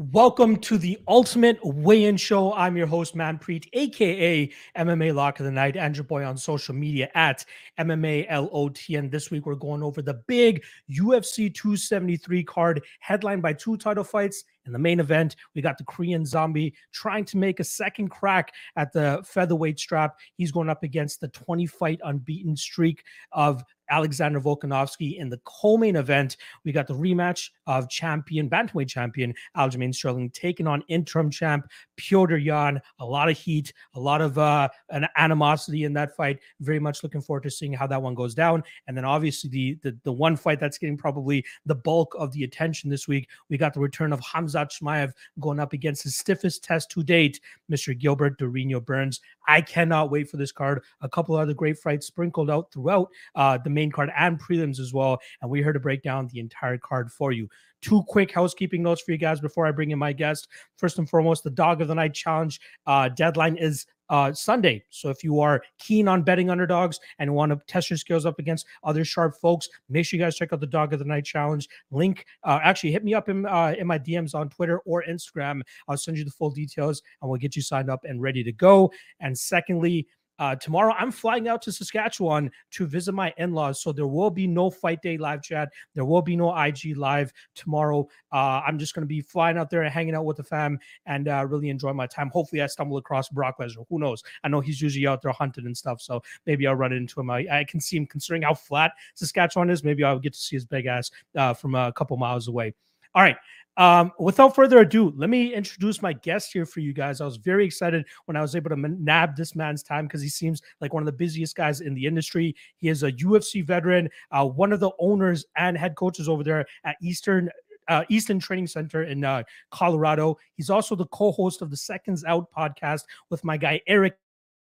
Welcome to the Ultimate Weigh-In Show. I'm your host, Manpreet, aka MMA Lock of the Night, and your boy on social media at MMA LOT. And this week we're going over the big UFC 273 card, headlined by two title fights. In the main event, we got the Korean Zombie trying to make a second crack at the featherweight strap. He's going up against the 20 fight unbeaten streak of Alexander Volkanovski in the co-main event. We got the rematch of champion, bantamweight champion Aljamain Sterling taking on interim champ Petr Yan. A lot of heat, a lot of uh, an animosity in that fight. Very much looking forward to seeing how that one goes down. And then obviously the the, the one fight that's getting probably the bulk of the attention this week. We got the return of Hamzat Chimaev going up against his stiffest test to date, Mr. Gilbert Durinho Burns. I cannot wait for this card. A couple other great fights sprinkled out throughout uh, the main card and prelims as well. And we're here to break down the entire card for you. Two quick housekeeping notes for you guys before I bring in my guest. First and foremost, the Dog of the Night Challenge uh, deadline is uh, Sunday. So if you are keen on betting underdogs and want to test your skills up against other sharp folks, make sure you guys check out the Dog of the Night Challenge. Link, uh, actually, hit me up in uh, in my DMs on Twitter or Instagram. I'll send you the full details and we'll get you signed up and ready to go. And secondly, uh, tomorrow, I'm flying out to Saskatchewan to visit my in laws. So there will be no fight day live chat. There will be no IG live tomorrow. Uh, I'm just going to be flying out there and hanging out with the fam and uh, really enjoy my time. Hopefully, I stumble across Brock Lesnar. Who knows? I know he's usually out there hunting and stuff. So maybe I'll run into him. I, I can see him considering how flat Saskatchewan is. Maybe I'll get to see his big ass uh, from a couple miles away. All right. Um, without further ado, let me introduce my guest here for you guys. I was very excited when I was able to nab this man's time because he seems like one of the busiest guys in the industry. He is a UFC veteran, uh, one of the owners and head coaches over there at Eastern uh, Easton Training Center in uh, Colorado. He's also the co-host of the Seconds Out podcast with my guy Eric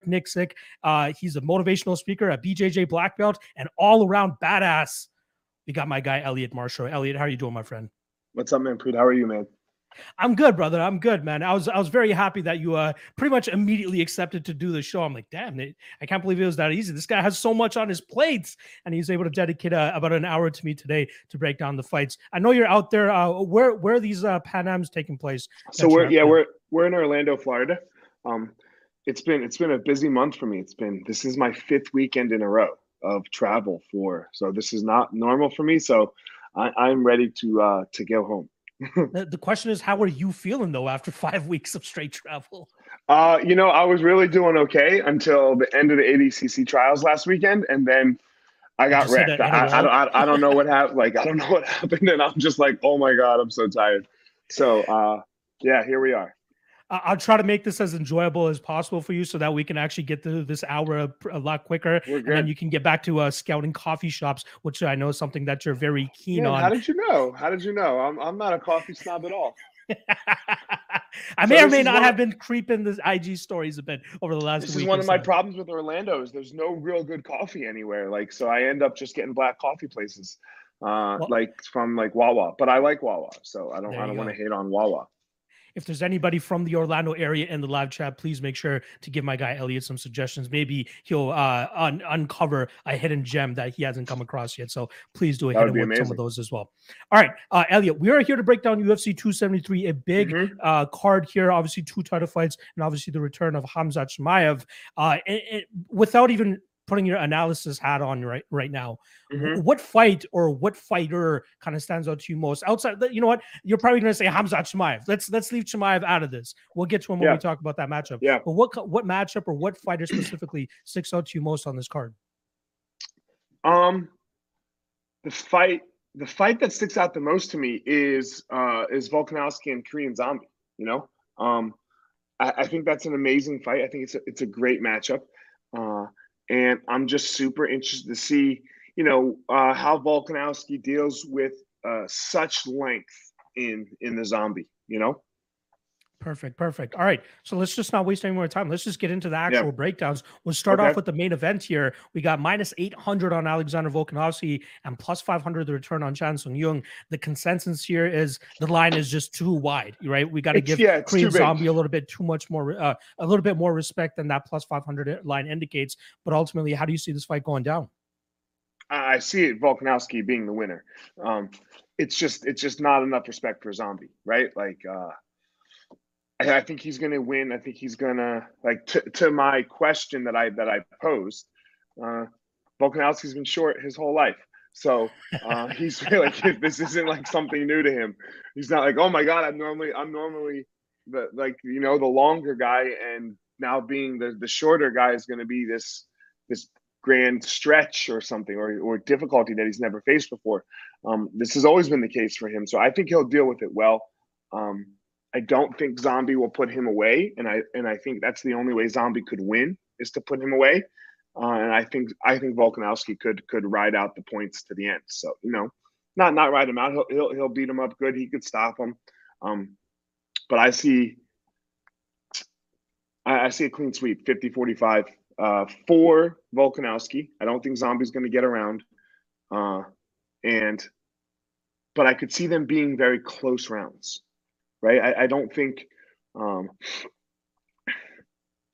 Nicksick. Uh, he's a motivational speaker, a BJJ black belt, and all-around badass. We got my guy Elliot Marshall. Elliot, how are you doing, my friend? What's up, man? How are you, man? I'm good, brother. I'm good, man. I was I was very happy that you uh pretty much immediately accepted to do the show. I'm like, damn, it, I can't believe it was that easy. This guy has so much on his plates, and he's able to dedicate uh, about an hour to me today to break down the fights. I know you're out there. Uh, where where are these uh, Pan Am's taking place? So we're yeah we're we're in Orlando, Florida. Um, it's been it's been a busy month for me. It's been this is my fifth weekend in a row of travel for so this is not normal for me. So I, am ready to uh, to go home. the, question is, how are you feeling though after five weeks of straight travel? Uh, you know, I was really doing okay until the end of the ADCC trials last weekend, and then I got wrecked. I, I, don't, I, I, don't know what happened. Like, I don't know what happened, and I'm just like, oh my god, I'm so tired. So, uh, yeah, here we are. I'll try to make this as enjoyable as possible for you so that we can actually get through this hour a, a lot quicker. And then you can get back to uh, scouting coffee shops, which I know is something that you're very keen on. How did you know? How did you know? I'm, I'm not a coffee snob at all. I may or may not have been creeping the IG stories a bit over the last. This is one of so. my problems with Orlando is there's no real good coffee anywhere. Like, so I end up just getting black coffee places, uh, well, like from like Wawa. But I like Wawa, so I don't I don't want to hate on Wawa. If there's anybody from the Orlando area in the live chat, please make sure to give my guy Elliot some suggestions. Maybe he'll uh, un- uncover a hidden gem that he hasn't come across yet. So please do a hit him with some of those as well. All right, uh, Elliot, we are here to break down UFC 273, a big mm-hmm. uh, card here. Obviously, two title fights, and obviously the return of Hamzat Chimaev. Uh, it, it, without even putting your analysis hat on right right now. Mm-hmm. what fight or what fighter kind of stands out to you most outside you know what? You're probably going to say hamza Chimaev. Let's let's leave Chimaev out of this. We'll get to him when yeah. we talk about that matchup. Yeah. But what what matchup or what fighter specifically sticks out to you most on this card? Um the fight the fight that sticks out the most to me is uh is Volkanovski and Korean Zombie you know? Um I, I think that's an amazing fight. I think it's a, it's a great matchup. Uh and I'm just super interested to see, you know, uh, how Volkanovski deals with uh, such length in in the zombie. You know. Perfect, perfect. All right, so let's just not waste any more time. Let's just get into the actual yeah. breakdowns. We'll start okay. off with the main event here. We got minus 800 on Alexander Volkanovski and plus 500 the return on Chan Sung Jung. The consensus here is the line is just too wide, right? We got to give yeah, Korean Zombie a little bit too much more, uh, a little bit more respect than that plus 500 line indicates. But ultimately, how do you see this fight going down? I see it Volkanovski being the winner. Um, it's just it's just not enough respect for Zombie, right? Like uh I, think he's gonna win. I think he's gonna like to to my question that I that I posed, uh Volkanovski's been short his whole life. So uh he's like this isn't like something new to him. He's not like, oh my god, I'm normally I'm normally the like you know the longer guy and now being the the shorter guy is gonna be this this grand stretch or something or, or difficulty that he's never faced before. Um, this has always been the case for him. So I think he'll deal with it well. Um, I don't think Zombie will put him away, and I and I think that's the only way Zombie could win is to put him away. Uh, and I think I think Volkanovski could could ride out the points to the end. So you know, not not ride him out. He'll he'll, he'll beat him up good. He could stop him. Um, but I see I, I see a clean sweep, 50-45 uh, for Volkanovski. I don't think Zombie's going to get around. Uh, and but I could see them being very close rounds, right? I, I don't think um,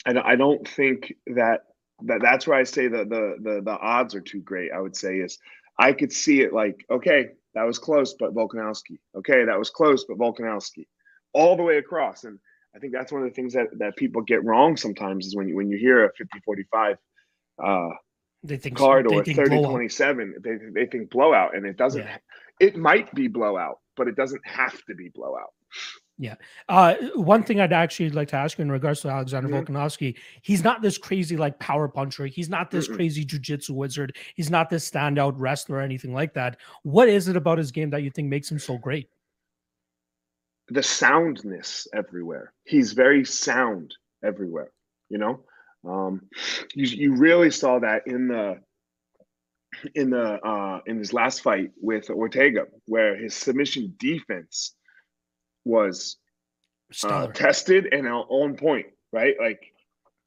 I, don't- I don't think that that that's where I say the, the the the odds are too great. I would say is I could see it like okay that was close, but Volkanovski. Okay, that was close, but Volkanovski, all the way across. And I think that's one of the things that that people get wrong sometimes is when you when you hear a 50-45 uh, They think card they or think 30 blowout. 27 they, they think blowout and it doesn't Yeah. it might be blowout but it doesn't have to be blowout Uh, one thing I'd actually like to ask you in regards to Alexander Mhm. Volkanovski, he's not this crazy like power puncher. He's not this Mm-mm. crazy jujitsu wizard. He's not this standout wrestler or anything like that. What is it about his game that you think makes him so great? the soundness everywhere he's very sound everywhere you know um you, you really saw that in the in the uh in his last fight with Ortega where his submission defense was uh, tested and on- point, right? Like,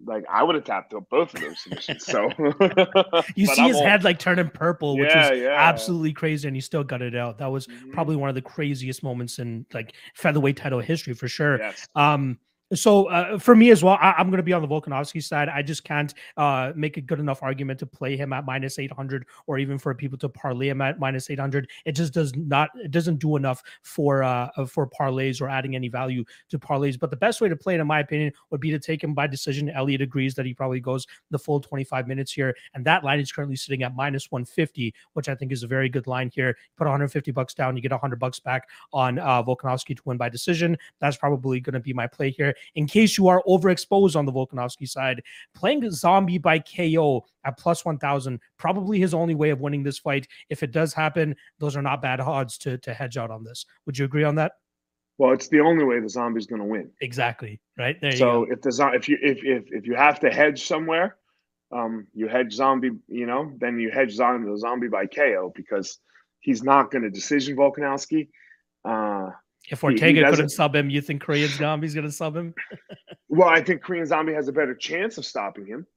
like I would have tapped up both of those submissions. So you see I'm his head like turning purple, which Yeah, is yeah. absolutely crazy, and he still got it out. That was Mhm. probably one of the craziest moments in like featherweight title history for sure. Yes. Um, so uh, for me as well, I, I'm going to be on the Volkanovski side. I just can't uh, make a good enough argument to play him at minus 800, or even for people to parlay him at minus 800. It just does not. It doesn't do enough for uh, uh, for parlays or adding any value to parlays. But the best way to play it, in my opinion, would be to take him by decision. Elliot agrees that he probably goes the full 25 minutes here, and that line is currently sitting at minus 150, which I think is a very good line here. Put 150 bucks down, you get 100 bucks back on uh, Volkanovski to win by decision. That's probably going to be my play here. In case you are overexposed on the Volkanovski side, playing Zombie by KO at plus 1,000, probably his only way of winning this fight. If it does happen, those are not bad odds to, to hedge out on this. Would you agree on that? Well, it's the only way the zombie's going to win. Exactly. Right. There you So go. if the zo- if you if if if you have to hedge somewhere, um, you hedge zombie. You know, then you hedge zombie the zombie by KO because he's not going to decision Volkanovski. Uh, If he- he Ortega couldn't sub him, you think Korean Zombie's going to sub him? well, I think Korean Zombie has a better chance of stopping him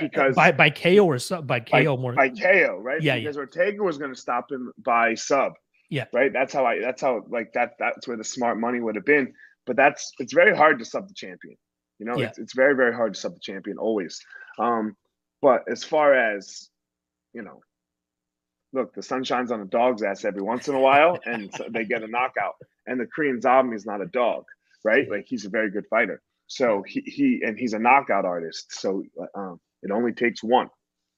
because by by KO or sub by KO more. by KO, right? Yeah, yeah. because Ortega was going to stop him by sub. Yeah. right. That's how I. That's how like that. That's where the smart money would have been. But that's it's very hard to sub the champion. You know, Yeah. it's it's very very hard to sub the champion always. Um, but as far as you know, look, the sun shines on a dog's ass every once in a while, and so they get a knockout. And the Korean zombie is not a dog, right? Like he's a very good fighter. So he he and he's a knockout artist. So um, it only takes one.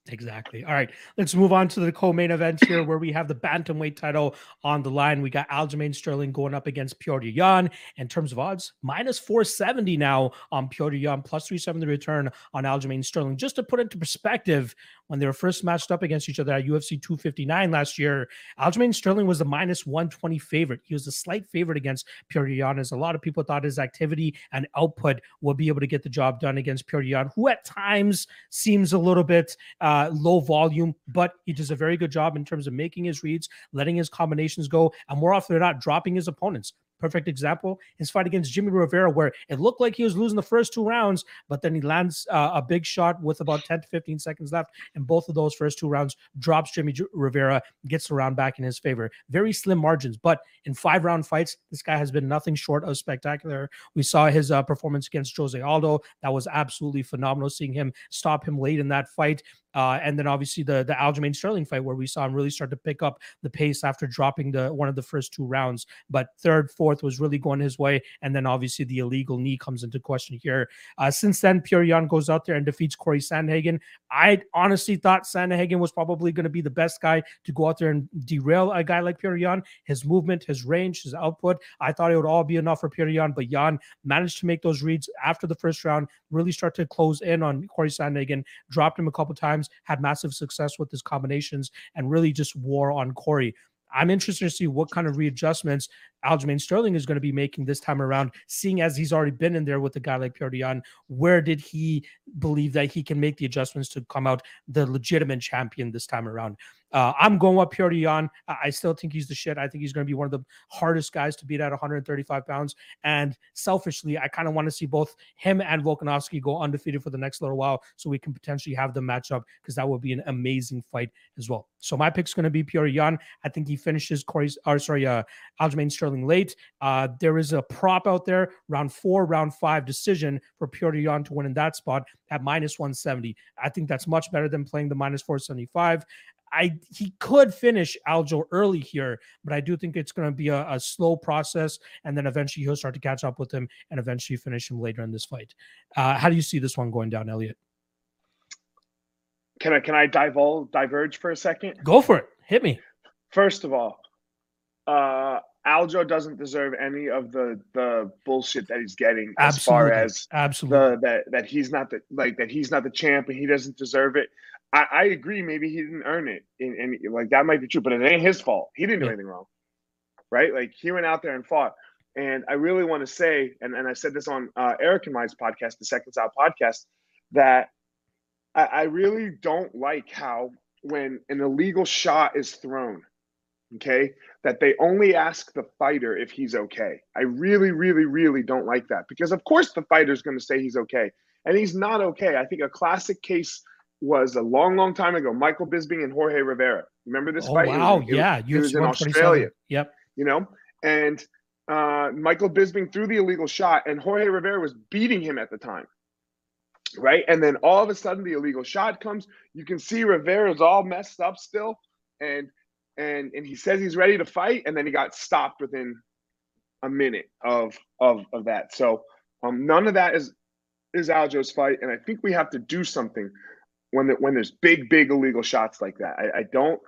Exactly. All right, let's move on to the co-main event here, where we have the bantamweight title on the line. We got Aljamain Sterling going up against Piotr Yan. In terms of odds, minus 470 now on Piotr Yan, plus 370 return on Aljamain Sterling. Just to put into perspective, when they were first matched up against each other at UFC 259 last year, Aljamain Sterling was the minus 120 favorite. He was a slight favorite against Yan, as a lot of people thought his activity and output would be able to get the job done against Piotr Yan, who at times seems a little bit uh, low volume, but he does a very good job in terms of making his reads, letting his combinations go, and more often than not, dropping his opponents. Perfect example, his fight against Jimmy Rivera, where it looked like he was losing the first two rounds, but then he lands uh, a big shot with about 10 to 15 seconds left. And both of those first two rounds drops Jimmy J- Rivera, gets the round back in his favor. Very slim margins, but in five round fights, this guy has been nothing short of spectacular. We saw his uh, performance against Jose Aldo. That was absolutely phenomenal seeing him stop him late in that fight. Uh, and then obviously the the Aljamain Sterling fight where we saw him really start to pick up the pace after dropping the one of the first two rounds. But third, fourth was really going his way, and then obviously the illegal knee comes into question here. Uh, since then, Yan goes out there and defeats Corey Sandhagen. I honestly thought Sandhagen was probably going to be the best guy to go out there and derail a guy like Yan. His movement, his range, his output. I thought it would all be enough for Yan, but Yan managed to make those reads after the first round, really start to close in on Corey Sandhagen, dropped him a couple times, had massive success with his combinations, and really just wore on Corey. I'm interested to see what kind of readjustments Aljamain Sterling is going to be making this time around, seeing as he's already been in there with a guy like Petr Yan. Where did he believe that he can make the adjustments to come out the legitimate champion this time around? Uh, I'm going with Petr Yan. I still think he's the shit. I think he's going to be one of the hardest guys to beat at 135 pounds. And selfishly, I kind of want to see both him and Volkanovski go undefeated for the next little while so we can potentially have the matchup because that would be an amazing fight as well. So my pick's going to be Petr Yan. I think he finishes Corey's, or sorry, uh, Aljamain Sterling late. Uh, there is a prop out there, round four, round five decision for Petr Yan to win in that spot at minus 170. I think that's much better than playing the minus 475. I he could finish Aljo early here, but I do think it's going to be a, a, slow process, and then eventually he'll start to catch up with him, and eventually finish him later in this fight. Uh, how do you see this one going down, Elliot? Can I can I divulge diverge for a second? Go for it. Hit me. First of all, uh, Aljo doesn't deserve any of the the bullshit that he's getting absolutely. as far as absolutely the, that that he's not the like that he's not the champ and he doesn't deserve it. I, I agree. Maybe he didn't earn it, and, and, like that might be true, but it ain't his fault. He didn't do anything wrong, right? Like he went out there and fought. And I really want to say, and, and I said this on uh, Eric and Mine's podcast, the Seconds Out podcast, that I, I really don't like how when an illegal shot is thrown, okay, that they only ask the fighter if he's okay. I really, really, really don't like that because, of course, the fighter's going to say he's okay, and he's not okay. I think a classic case was a long, long time ago. Michael Bisping and Jorge Rivera. Remember this oh, fight? Wow, it, yeah, he was in Australia. Yep. You know, and uh, Michael Bisping threw the illegal shot, and Jorge Rivera was beating him at the time. Right, and then all of a sudden the illegal shot comes. You can see Rivera's all messed up still, and and and he says he's ready to fight, and then he got stopped within a minute of of of that. So um, none of that is is Aljo's fight, and I think we have to do something when the, when there's big big illegal shots like that. I, I don't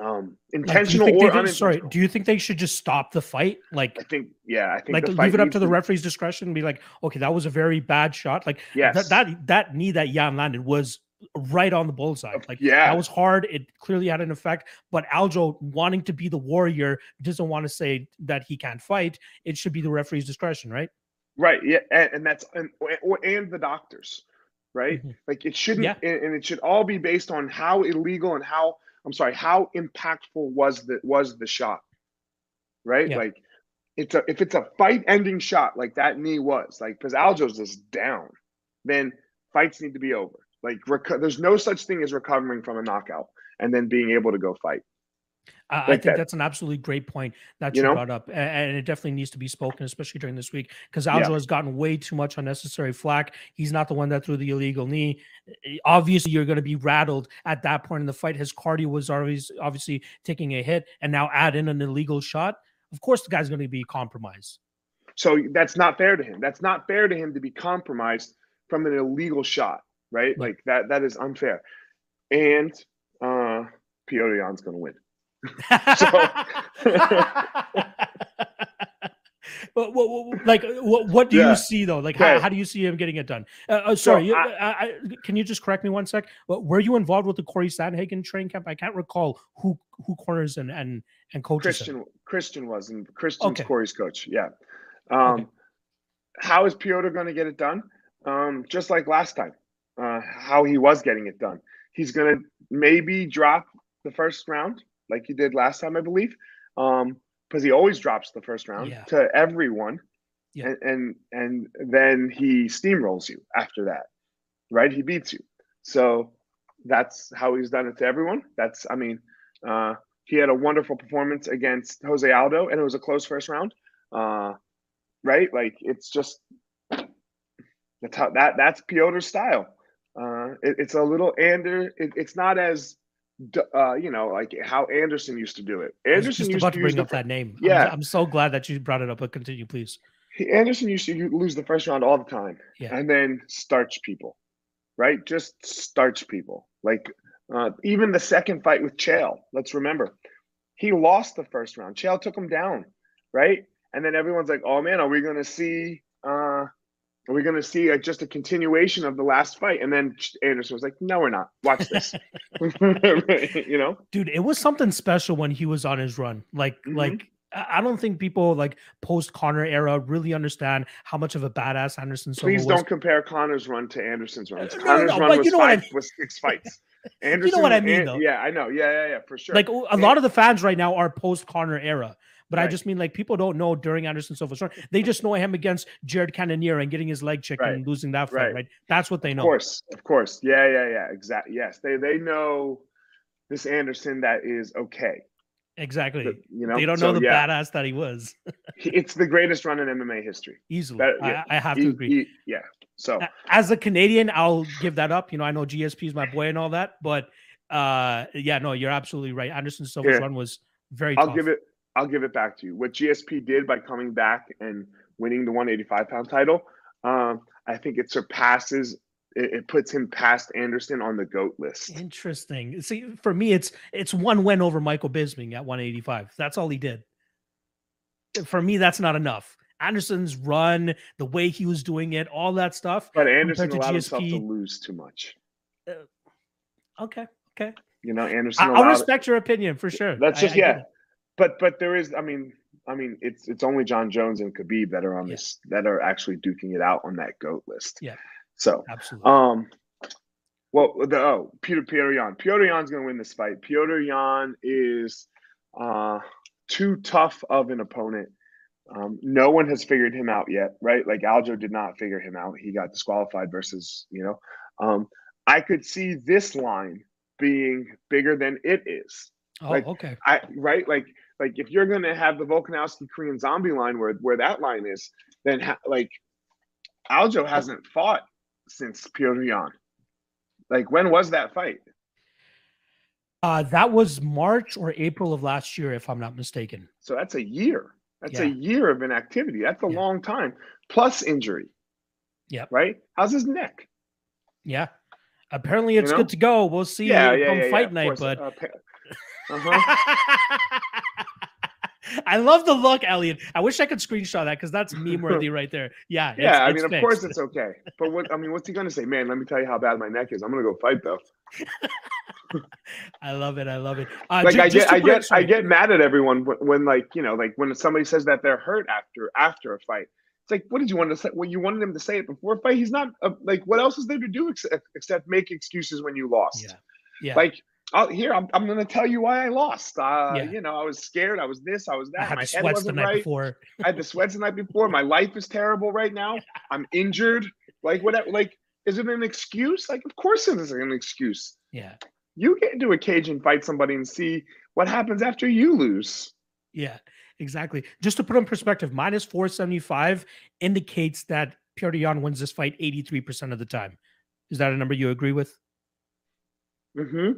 um intentional like, or unintentional. Sorry, do you think they should just stop the fight? Like I think yeah, I think like leave it up to the referee's discretion and be like, okay, that was a very bad shot. Like yes. that that that knee that Yan landed was right on the bullseye. Like yeah, that was hard. It clearly had an effect. But Aljo wanting to be the warrior doesn't want to say that he can't fight. It should be the referee's discretion, right? Right. Yeah, and, and that's and, and the doctors right? Mm-hmm. Like it shouldn't, yeah. and it should all be based on how illegal and how I'm sorry, how impactful was the was the shot, right? Yeah. Like it's a if it's a fight-ending shot like that knee was, like because Aljo's just down, then fights need to be over. Like rec- there's no such thing as recovering from a knockout and then being able to go fight. I, like I think that. that's an absolutely great point that you, you know? brought up, and, it definitely needs to be spoken, especially during this week, because Aljo yeah. has gotten way too much unnecessary flack. He's not the one that threw the illegal knee. Obviously, you're going to be rattled at that point in the fight. His cardio was always obviously taking a hit, and now add in an illegal shot. Of course, the guy's going to be compromised. So that's not fair to him. That's not fair to him to be compromised from an illegal shot, right? Like that. That is unfair. And uh going to win so, what, what, like what, what do yeah. you see though like how, how, do you see him getting it done uh, uh, sorry so I, I, I, can you just correct me one sec But were you involved with the corey sandhagen training camp i can't recall who who corners and and and coaches christian him. christian was and christian's okay. corey's coach yeah um okay. how is piotr going to get it done um just like last time uh how he was getting it done he's going to maybe drop the first round like he did last time, I believe. Um, because he always drops the first round yeah. to everyone. Yeah. And, and and then he steamrolls you after that. Right? He beats you. So that's how he's done it to everyone. That's I mean, uh he had a wonderful performance against Jose Aldo and it was a close first round. Uh right? Like it's just that's how that that's Piotr's style. Uh, it, it's a little Ander. It, it's not as, uh, you know, like how Anderson used to do it. Anderson just used about to to bring the up fir- that name. I'm- Yeah. I'm, so glad that you brought it up. But continue, please. Anderson used to lose the first round all the time, Yeah. and then starch people, right? Just starch people. Like uh, even the second fight with Chael. Let's remember, he lost the first round. Chael took him down, right? And then everyone's like, "Oh man, are we going to see? Uh, are we going to see a, just a continuation of the last fight?" And then Anderson was like, "No, we're not. Watch this." you know, dude it was something special when he was on his run like Mhm. like I don't think people like post Conor era really understand how much of a badass Anderson Silva please was. don't compare Conor's run to Anderson's run. Uh, no, no, Conor's no, run was you know what I five, mean. was six fights. Anderson, you know what I mean, An- though. Yeah, I know. Yeah, yeah, yeah, for sure. Like a lot of the fans right now are post Conor era. But I just mean like people don't know during Anderson Silva's run. They just know him against Jared Cannonier and getting his leg checked Right. and losing that fight, Right. right? That's what they know. of course, of course. Yeah, yeah, yeah. Exactly. Yes, they they know this Anderson that is okay. Exactly. you know, they don't So, know the yeah, badass that he was It's the greatest run in MMA history. easily. That- yeah, I, I have to He- agree. he- yeah. So As a Canadian, I'll give that up. You know, I know GSP is my boy and all that, but uh yeah, no, you're absolutely right. Anderson Silva's Here. run was very I'll tough. give it. I'll give it back to you. What GSP did by coming back and winning the 185 pound title, um, I think it surpasses. It, it puts him past Anderson on the goat list. Interesting. See, for me, it's it's one win over Michael Bisping at 185. That's all he did. For me, that's not enough. Anderson's run, the way he was doing it, all that stuff. But Anderson allowed himself to lose too much. Okay, okay. You know, Anderson. I, I'll allowed- respect your opinion for sure. That's just I yeah. it. But but there is. I mean, I mean, it's it's only Jon Jones and Khabib that are on Yeah. this that are actually duking it out on that goat list. Yeah. So Absolutely. um, well, the oh Peter Piotr Yan. Piotr Yan's gonna win this fight. Piotr Yan is uh too tough of an opponent. Um, no one has figured him out yet, right? Like Aljo did not figure him out. He got disqualified versus, you know. Um, I could see this line being bigger than it is. oh, like, okay. I right like like if you're gonna have the Volkanovski Korean Zombie line where where that line is, then ha- like Aljo hasn't fought since Pyongyang. Like when was that fight? Uh, that was March or April of last year, if I'm not mistaken. So that's a year. That's a year of inactivity. That's a Yeah. long time. Plus injury. Yeah. Right? How's his neck? Yeah. Apparently, it's know? good to go. We'll see yeah, you yeah, come yeah, yeah, fight night, but Uh, uh-huh. I love the look, Elliot. I wish I could screenshot that because that's meme worthy right there. Yeah. it's- yeah, I it's mean, of course it's okay. But what I mean, what's he gonna say? Man, let me tell you how bad my neck is. I'm gonna go fight though. I love it. I love it. Uh, like ju- I get, I get, I get mad at everyone when, when, like, you know, like when somebody says that they're hurt after after a fight. It's like, what did you want to say? Well, you wanted him to say it before a fight. He's not uh, like, what else is there to do except, except make excuses when you lost? Yeah. Yeah. Like, I'll, here, I'm, I'm going to tell you why I lost. Uh, Yeah. You know, I was scared. I was this. I was that. I had My the sweats the night right. before. I had the sweats the night before. My life is terrible right now. I'm injured. Like, what? Like, is it an excuse? Like, of course it is an excuse. Yeah. You get into a cage and fight somebody and see what happens after you lose. Yeah. Exactly. Just to put in perspective, minus 475 indicates that Pierre Yan wins this fight 83% of the time. Is that a number you agree with? hmm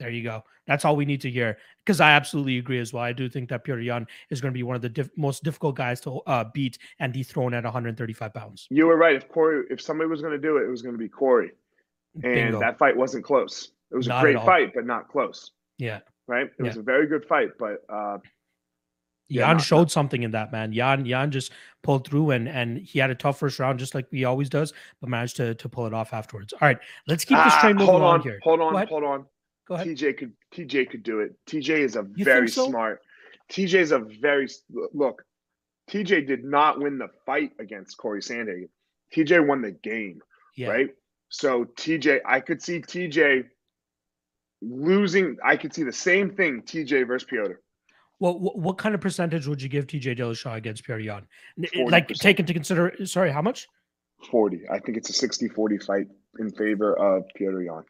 There you go. That's all we need to hear. Because I absolutely agree as well. I do think that Piotr Yan is going to be one of the diff- most difficult guys to uh, beat and dethrone at 135 pounds. You were right. If Corey, if somebody was going to do it, it was going to be Corey, and Bingo. that fight wasn't close. It was Not a great fight, but not close. yeah. Right? It Yeah. was a very good fight, but uh, Yeah, Yan showed something in that man. Yan Yan just pulled through and and he had a tough first round just like he always does, but managed to to pull it off afterwards. All right, let's keep this ah, train moving hold along on, here. hold on, hold on. Go ahead. TJ could TJ could do it. TJ is a think very so? smart. TJ is a very look. TJ did not win the fight against Corey Sandhagen. TJ won the game. Yeah. right? So TJ, I could see TJ losing. I could see the same thing TJ versus Piotr. Well, what, kind of percentage would you give TJ Dillashaw against Pierre it- Like 40%. take into consider. Sorry, how much? 40. I think it's a 60-40 fight in favor of Piotr Yan.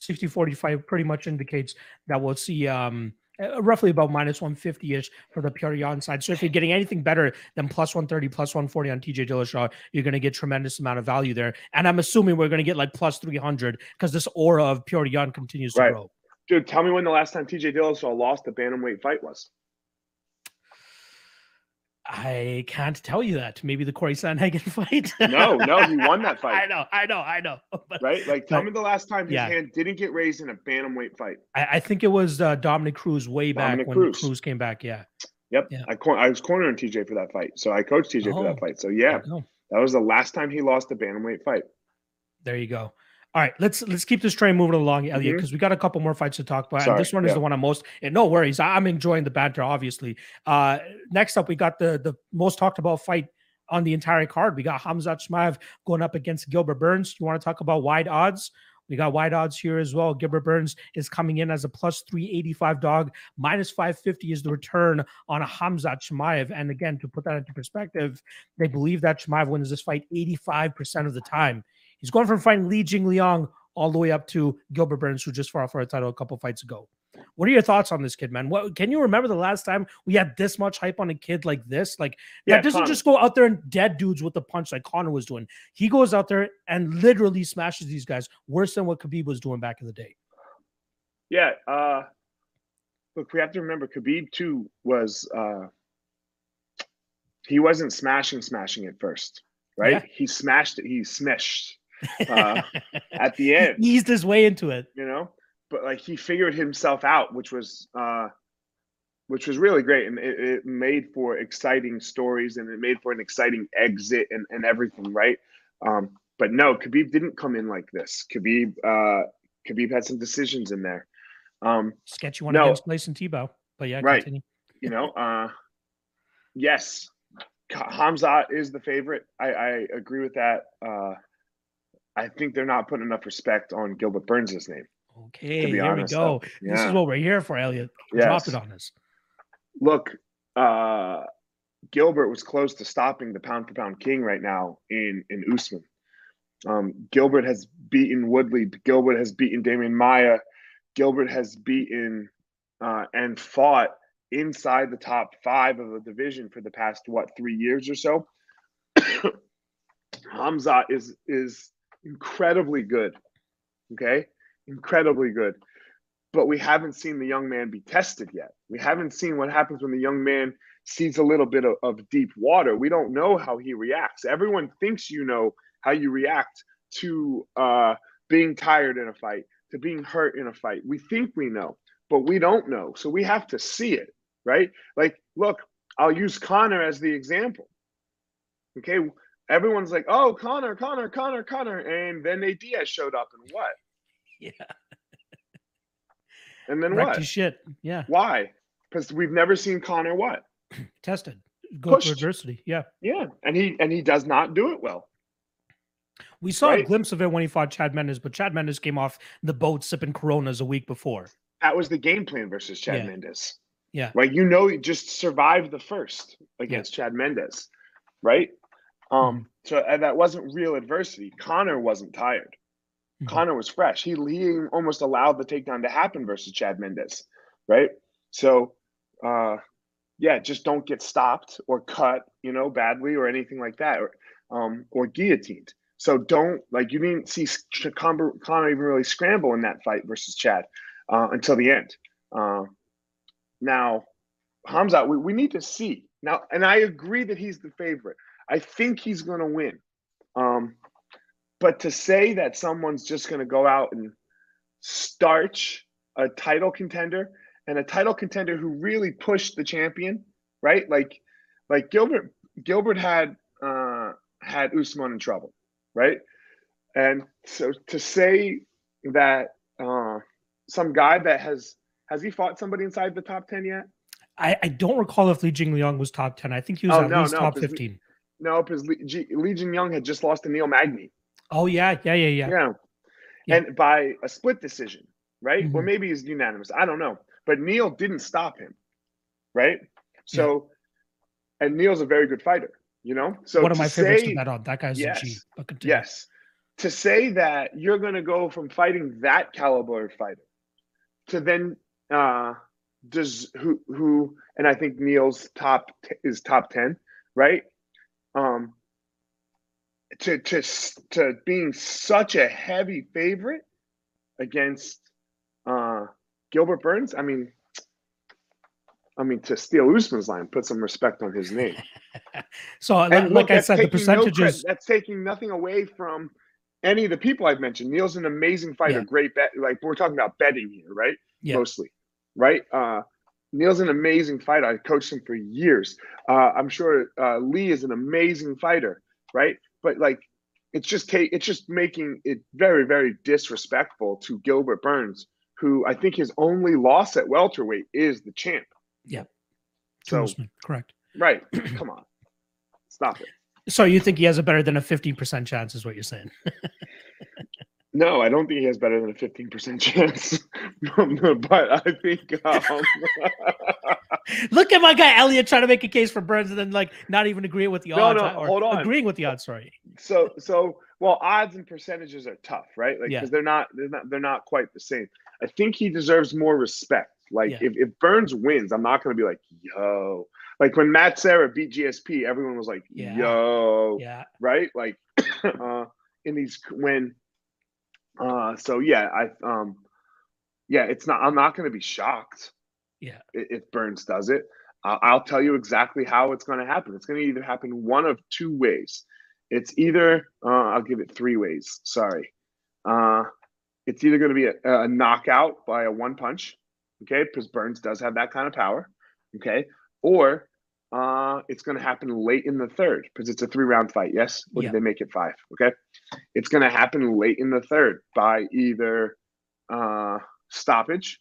60 45 pretty much indicates that we'll see um roughly about minus 150 ish for the Yan side. So if you're getting anything better than plus 130, plus 140 on TJ Dillashaw, you're going to get tremendous amount of value there. And I'm assuming we're going to get like plus 300 because this aura of Petr Yan continues to Right. grow. Dude, tell me when the last time TJ Dillashaw lost a bantamweight fight was. I can't tell you that. Maybe the Corey Sandhagen fight. No, no, he won that fight. I know, I know, I know. But right? Like, tell But- me the last time his yeah. hand didn't get raised in a bantamweight fight. I, I think it was uh, Dominick Cruz way back Dominick when Cruz. Cruz. came back. Yeah. Yep, Yeah. I cor- I was cornering TJ for that fight, so I coached TJ for Oh. that fight. So yeah, Oh, that was the last time he lost a bantamweight fight. there you go. All right, let's let's keep this train moving along, Elliot, because we got a couple more fights to talk about. Sorry, and this one is yeah. the one I'm most. And no worries, I'm enjoying the banter. Obviously. Uh, next up, we got the the most talked about fight on the entire card. We got Hamzat Chimaev going up against Gilbert Burns. You want to talk about wide odds? We got wide odds here as well. Gilbert Burns is coming in as a plus 385 dog. Minus 550 is the return on Hamzat Chimaev. And again, to put that into perspective, they believe that Chimaev wins this fight 85% of the time. He's going from fighting Li Jing Liang all the way up to Gilbert Burns, who just fought for a title a couple fights ago. What are your thoughts on this kid, man? What can you remember the last time we had this much hype on a kid like this? Like that doesn't Conor. just go out there and dead dudes with the punch like Conor was doing. He goes out there and literally smashes these guys worse than what Khabib was doing back in the day. Yeah. Uh, look, we have to remember Khabib too was uh, he wasn't smashing, smashing at first, right? Yeah. He smashed it. He smashed Uh, at the end. he eased his way into it. you know but like he figured himself out which was uh which was really great and it, it made for exciting stories and it made for an exciting exit and, and everything right um but no khabib didn't come in like this khabib uh khabib had some decisions in there um Sketchy one No. against Mason Tebow. But yeah, Right. continue. you know uh yes Hamzat is the favorite i i agree with that uh I think they're not putting enough respect on Gilbert Burns' name. Okay, here honest, we go. though. This is what we're here for, Elliot. Drop it on us. look, uh, Gilbert was close to stopping the pound for pound king right now in in Usman. Um, Gilbert has beaten Woodley. Gilbert has beaten Demian Maia. Gilbert has beaten uh, and fought inside the top five of the division for the past what three years or so. Hamza is is incredibly good. Okay, incredibly good but we haven't seen the young man be tested yet. We haven't seen what happens when the young man sees a little bit of, of deep water. We don't know how he reacts. Everyone thinks you know how you react to uh, being tired in a fight, to being hurt in a fight. We think we know, but we don't know. So we have to see it, right? Like, look, I'll use Conor as the example. Okay. Everyone's like, oh, Conor, Conor, Conor, Conor. And then Nate Diaz showed up and what? Yeah. And then Wrecked what? shit. Yeah. Why? Because we've never seen Conor what? Tested. Go through adversity. Yeah. Yeah, and he and he does not do it well. We saw a glimpse of it when he fought Chad Mendes, but Chad Mendes came off the boat sipping Coronas a week before. That was the game plan versus Chad Yeah. Mendes. Yeah. Right. You know, he just survived the first against Chad Mendes, right? Um. So and that wasn't real adversity. Conor wasn't tired. Mhm. Conor was fresh. He he almost allowed the takedown to happen versus Chad Mendes, right? So, uh, yeah, just don't get stopped or cut, you know, badly or anything like that, or um, or guillotined. So don't like you didn't see Conor even really scramble in that fight versus Chad uh, until the end. Uh, now, Hamza, we, we need to see now, and I agree that he's the favorite. I think he's going to win. Um, but to say that someone's just going to go out and starch a title contender and a title contender who really pushed the champion, right? Like, like Gilbert, Gilbert had uh, had Usman in trouble, right? And so to say that uh, some guy that has has he fought somebody inside the top ten yet? I, I don't recall if Li Jing Liang was top 10. I think he was Oh, at no, least no, top 15. No, because Le- G- Legion Young had just lost to Neil Magny. Oh, yeah. Yeah. Yeah. Yeah. Yeah. Yeah. And by a split decision, right? Or Mhm. maybe it's unanimous. I don't know. But Neil didn't stop him, right? So, and Neil's a very good fighter, you know? So One of to my favorites say- to bet on. That guy's. Yes. But continue. Yes. To say that you're going to go from fighting that caliber of fighter to then uh, does who who and I think Neil's top t- is top ten, right? Um, to to to being such a heavy favorite against uh Gilbert Burns. I mean, I mean to steal Usman's line, put some respect on his name. So, And like look, I said, the taking no credit- percentages. that's taking nothing away from any of the people I've mentioned. Neil's an amazing fighter, Yeah. great bet. Like we're talking about betting here, right? Yeah. Mostly, right? Uh, Neil's an amazing fighter. I coached him for years. Uh, I'm sure uh, Lee is an amazing fighter, right? But like, it's just it's just making it very very disrespectful to Gilbert Burns, who I think his only loss at welterweight is the champ. Yeah. So correct. right, come on, stop it. So you think he has a better than a 15% chance, is what you're saying? No, I don't think he has better than a 15% chance. but I think um, Look at my guy Elliot trying to make a case for Burns and then like not even agreeing with the No, odds. no, or hold on. Agreeing with the odds, sorry. so so well odds and percentages are tough, right? Like Yeah. because they're not they're not they're not quite the same. I think he deserves more respect. Like Yeah. if, if Burns wins, I'm not gonna be like, yo. Like when Matt Serra beat GSP, everyone was like, Yeah. yo, Yeah. right? Like uh in these when uh so yeah, I um yeah, it's not I'm not gonna be shocked. Yeah. if Burns does it. Uh, I'll tell you exactly how it's going to happen. It's going to either happen one of two ways. It's either uh, I'll give it three ways. Sorry, uh, it's either going to be a, a knockout by a one punch, okay, because Burns does have that kind of power, okay, or uh, it's going to happen late in the third because it's a three round fight. Yes, or Yeah. they make it five? Okay, it's going to happen late in the third by either uh, stoppage,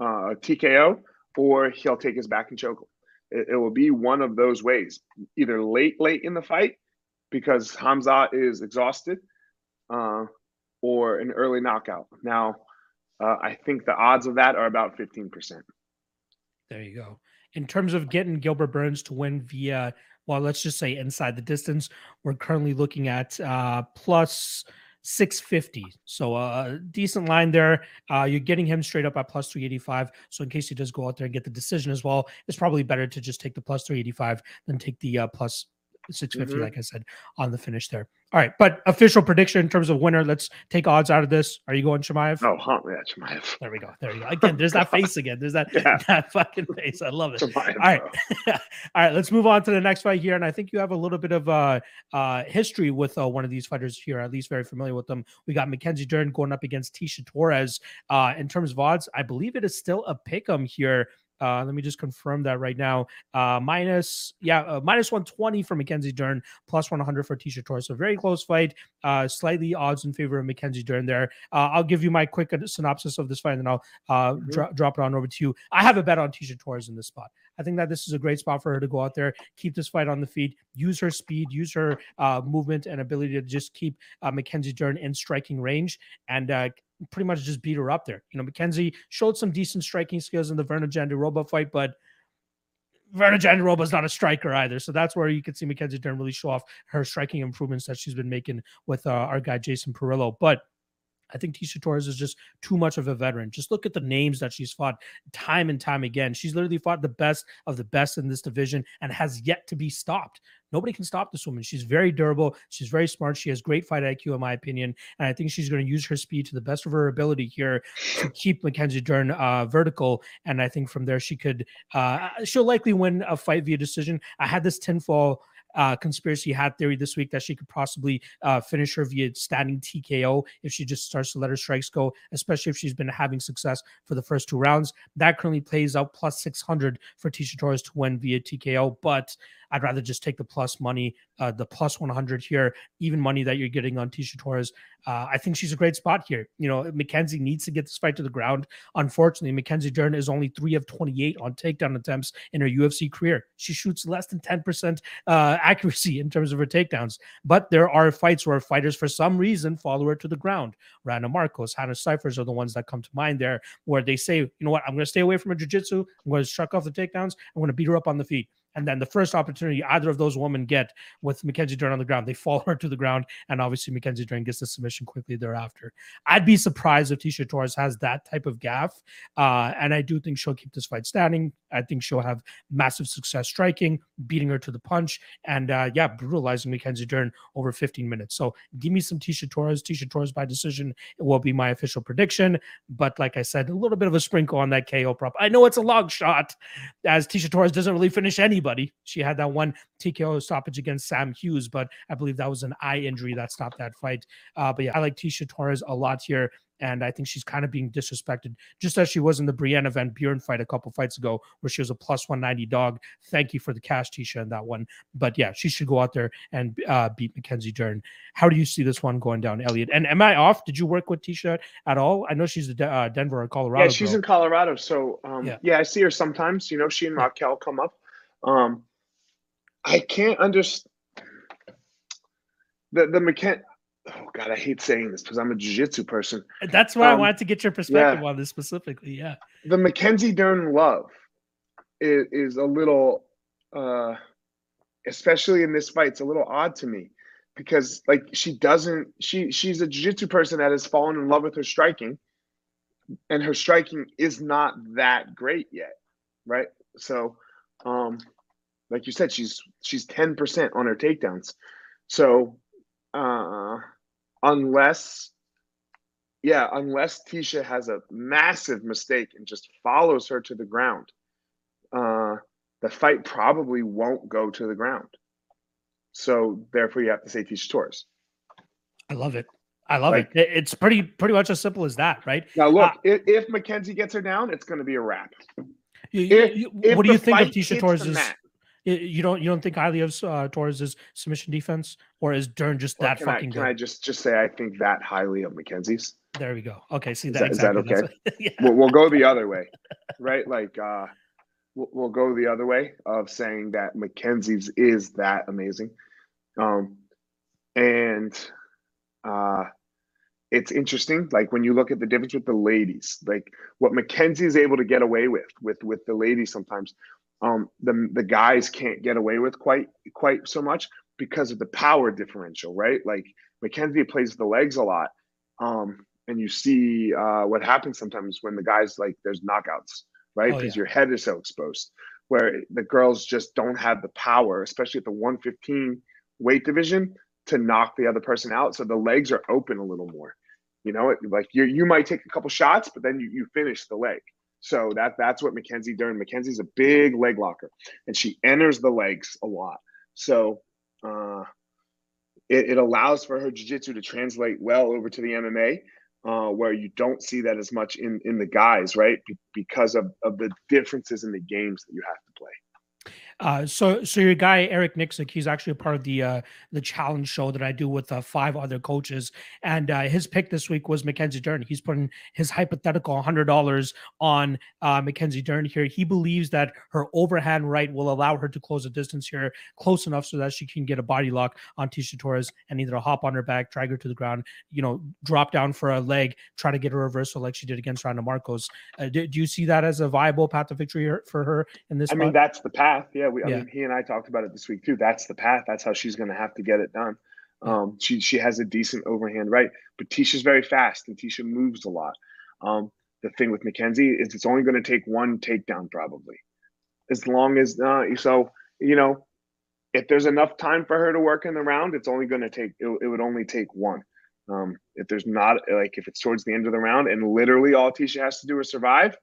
uh, TKO, or he'll take his back and choke him. It, it will be one of those ways, either late, late in the fight because Hamza is exhausted, uh, or an early knockout. Now, uh, I think the odds of that are about fifteen percent. There you go. In terms of getting Gilbert Burns to win via, well, let's just say inside the distance, we're currently looking at uh, plus 650. So uh, a decent line there. Uh, you're getting him straight up at plus 385. So in case he does go out there and get the decision as well, it's probably better to just take the plus 385 than take the uh, plus 650, Mhm. like I said, on the finish there. All right. But official prediction in terms of winner, let's take odds out of this. Are you going Chimaev? Oh, huh, yeah, Chimaev. There we go. There you go. Again, there's that face again. There's that, Yeah. that fucking face. I love it. Chimaev, All right, all right. let's move on to the next fight here. And I think you have a little bit of uh, uh, history with uh, one of these fighters here, at least very familiar with them. We got Mackenzie Dern going up against Tecia Torres. Uh, in terms of odds, I believe it is still a pick 'em here. Uh, let me just confirm that right now. Uh, minus, yeah, uh, minus 120 for Mackenzie Dern, plus 100 for Tecia Torres. So very close fight. Uh, slightly odds in favor of Mackenzie Dern there. Uh, I'll give you my quick uh, synopsis of this fight, and then I'll uh, Mhm. dro- drop it on over to you. I have a bet on Tecia Torres in this spot. I think that this is a great spot for her to go out there, keep this fight on the feet, use her speed, use her uh, movement and ability to just keep uh, Mackenzie Dern in striking range and uh, pretty much just beat her up there. You know, Mackenzie showed some decent striking skills in the Virna Jandiroba fight, but Virna Jandiroba is not a striker either. So that's where you can see Mackenzie Dern really show off her striking improvements that she's been making with uh, our guy Jason Parillo. But I think Tecia Torres is just too much of a veteran. Just look at the names that she's fought time and time again. She's literally fought the best of the best in this division and has yet to be stopped. Nobody can stop this woman. She's very durable. She's very smart. She has great fight IQ, in my opinion. And I think she's going to use her speed to the best of her ability here to keep Mackenzie Dern uh, vertical. And I think from there, she could, uh, she'll likely win a fight via decision. I had this tinfoil uh, conspiracy hat theory this week that she could possibly uh, finish her via standing TKO if she just starts to let her strikes go, especially if she's been having success for the first two rounds. That currently plays out plus 600 for Tecia Torres to win via TKO, but I'd rather just take the plus money, uh, the plus 100 here, even money that you're getting on Tecia Torres. Uh, I think she's a great spot here. You know, Mackenzie needs to get this fight to the ground. Unfortunately, Mackenzie Dern is only three of 28 on takedown attempts in her UFC career. She shoots less than 10% uh, accuracy in terms of her takedowns. But there are fights where fighters, for some reason, follow her to the ground. Randa Markos, Hannah Cifers are the ones that come to mind there, where they say, you know what, I'm going to stay away from her jiu-jitsu. I'm going to struck off the takedowns. I'm going to beat her up on the feet. And then the first opportunity either of those women get with Mackenzie Dern on the ground, they fall her to the ground, and obviously Mackenzie Dern gets the submission quickly thereafter. I'd be surprised if Tecia Torres has that type of gaff, uh, and I do think she'll keep this fight standing. I think she'll have massive success striking, beating her to the punch, and uh, yeah, brutalizing Mackenzie Dern over 15 minutes. So give me some Tecia Torres. Tecia Torres by decision will be my official prediction. But like I said, a little bit of a sprinkle on that KO prop. I know it's a long shot, as Tecia Torres doesn't really finish anybody. She had that one TKO stoppage against Sam Hughes, but I believe that was an eye injury that stopped that fight. Uh, but yeah, I like Tecia Torres a lot here. And I think she's kind of being disrespected, just as she was in the Brianna Van Buren fight a couple fights ago, where she was a plus 190 dog. Thank you for the cash, Tecia, in that one. But yeah, she should go out there and uh, beat Mackenzie Dern. How do you see this one going down, Elliot? And am I off? Did you work with Tecia at all? I know she's a uh, Denver or Colorado. Yeah, she's girl. in Colorado. So um, Yeah. yeah. I see her sometimes. You know, she and Raquel come up. Um, I can't understand the the McKen. Oh God, I hate saying this because I'm a jiu-jitsu person. That's why I um, wanted to get your perspective on this specifically. Yeah. The Mackenzie Dern love is, is a little, uh, especially in this fight, it's a little odd to me because like she doesn't. She she's a jiu-jitsu person that has fallen in love with her striking, and her striking is not that great yet, right? So, um, like you said, she's she's ten percent on her takedowns. So, uh, unless, yeah, unless Tecia has a massive mistake and just follows her to the ground, uh, the fight probably won't go to the ground. So therefore, you have to say Tecia Torres. I love it. I love Like- it. It- It's pretty pretty much as simple as that, right? Now, look, Uh, if, if Mackenzie gets her down, it's going to be a wrap. You- you- If- you- If what do you think of Tecia hits Torres' the mat, you don't you don't think highly of uh, Torres' submission defense, or is Dern just that can, I, fucking can good? I just just say I think that highly of Mackenzie's? There we go. Okay, see Is that that- is that exactly. that's what- yeah. we'll, we'll go the other way, right? Like uh, we'll, we'll go the other way of saying that Mackenzie's is that amazing, um, and uh, it's interesting. Like when you look at the difference with the ladies, like what Mackenzie is able to get away with with with the ladies sometimes, um, the the guys can't get away with quite quite so much because of the power differential, right? Like Mackenzie plays the legs a lot. Um, and you see uh, what happens sometimes when the guys like there's knockouts, right? Oh, Because yeah. your head is so exposed, where the girls just don't have the power, especially at the 115 weight division, to knock the other person out. So the legs are open a little more. You know, like you you might take a couple shots, but then you, you finish the leg. So that that's what Mackenzie Dern. Mackenzie's a big leg locker, and she enters the legs a lot. So uh, it, it allows for her jiu-jitsu to translate well over to the MMA, uh, where you don't see that as much in in the guys, right? Be- because of of the differences in the games that you have to play. Uh, so, so your guy Eric Nicksick, he's actually a part of the uh, the challenge show that I do with uh, five other coaches, and uh, his pick this week was Mackenzie Dern. He's putting his hypothetical hundred dollars on uh, Mackenzie Dern here. He believes that her overhand right will allow her to close the distance here close enough so that she can get a body lock on Tecia Torres and either hop on her back, drag her to the ground, you know, drop down for a leg, try to get a reversal like she did against Randa Markos. Uh, do, do you see that as a viable path to victory for her in this? I mean, that's the path. Yeah, we. I Yeah. mean, he and I talked about it this week too. That's the path. That's how she's going to have to get it done. Um, she she has a decent overhand right, but Tecia's very fast and Tecia moves a lot. Um, the thing with Mackenzie is it's only going to take one takedown probably, as long as uh, so you know, if there's enough time for her to work in the round, it's only going to take it, it would only take one. Um, if there's not like if it's towards the end of the round and literally all Tecia has to do is survive,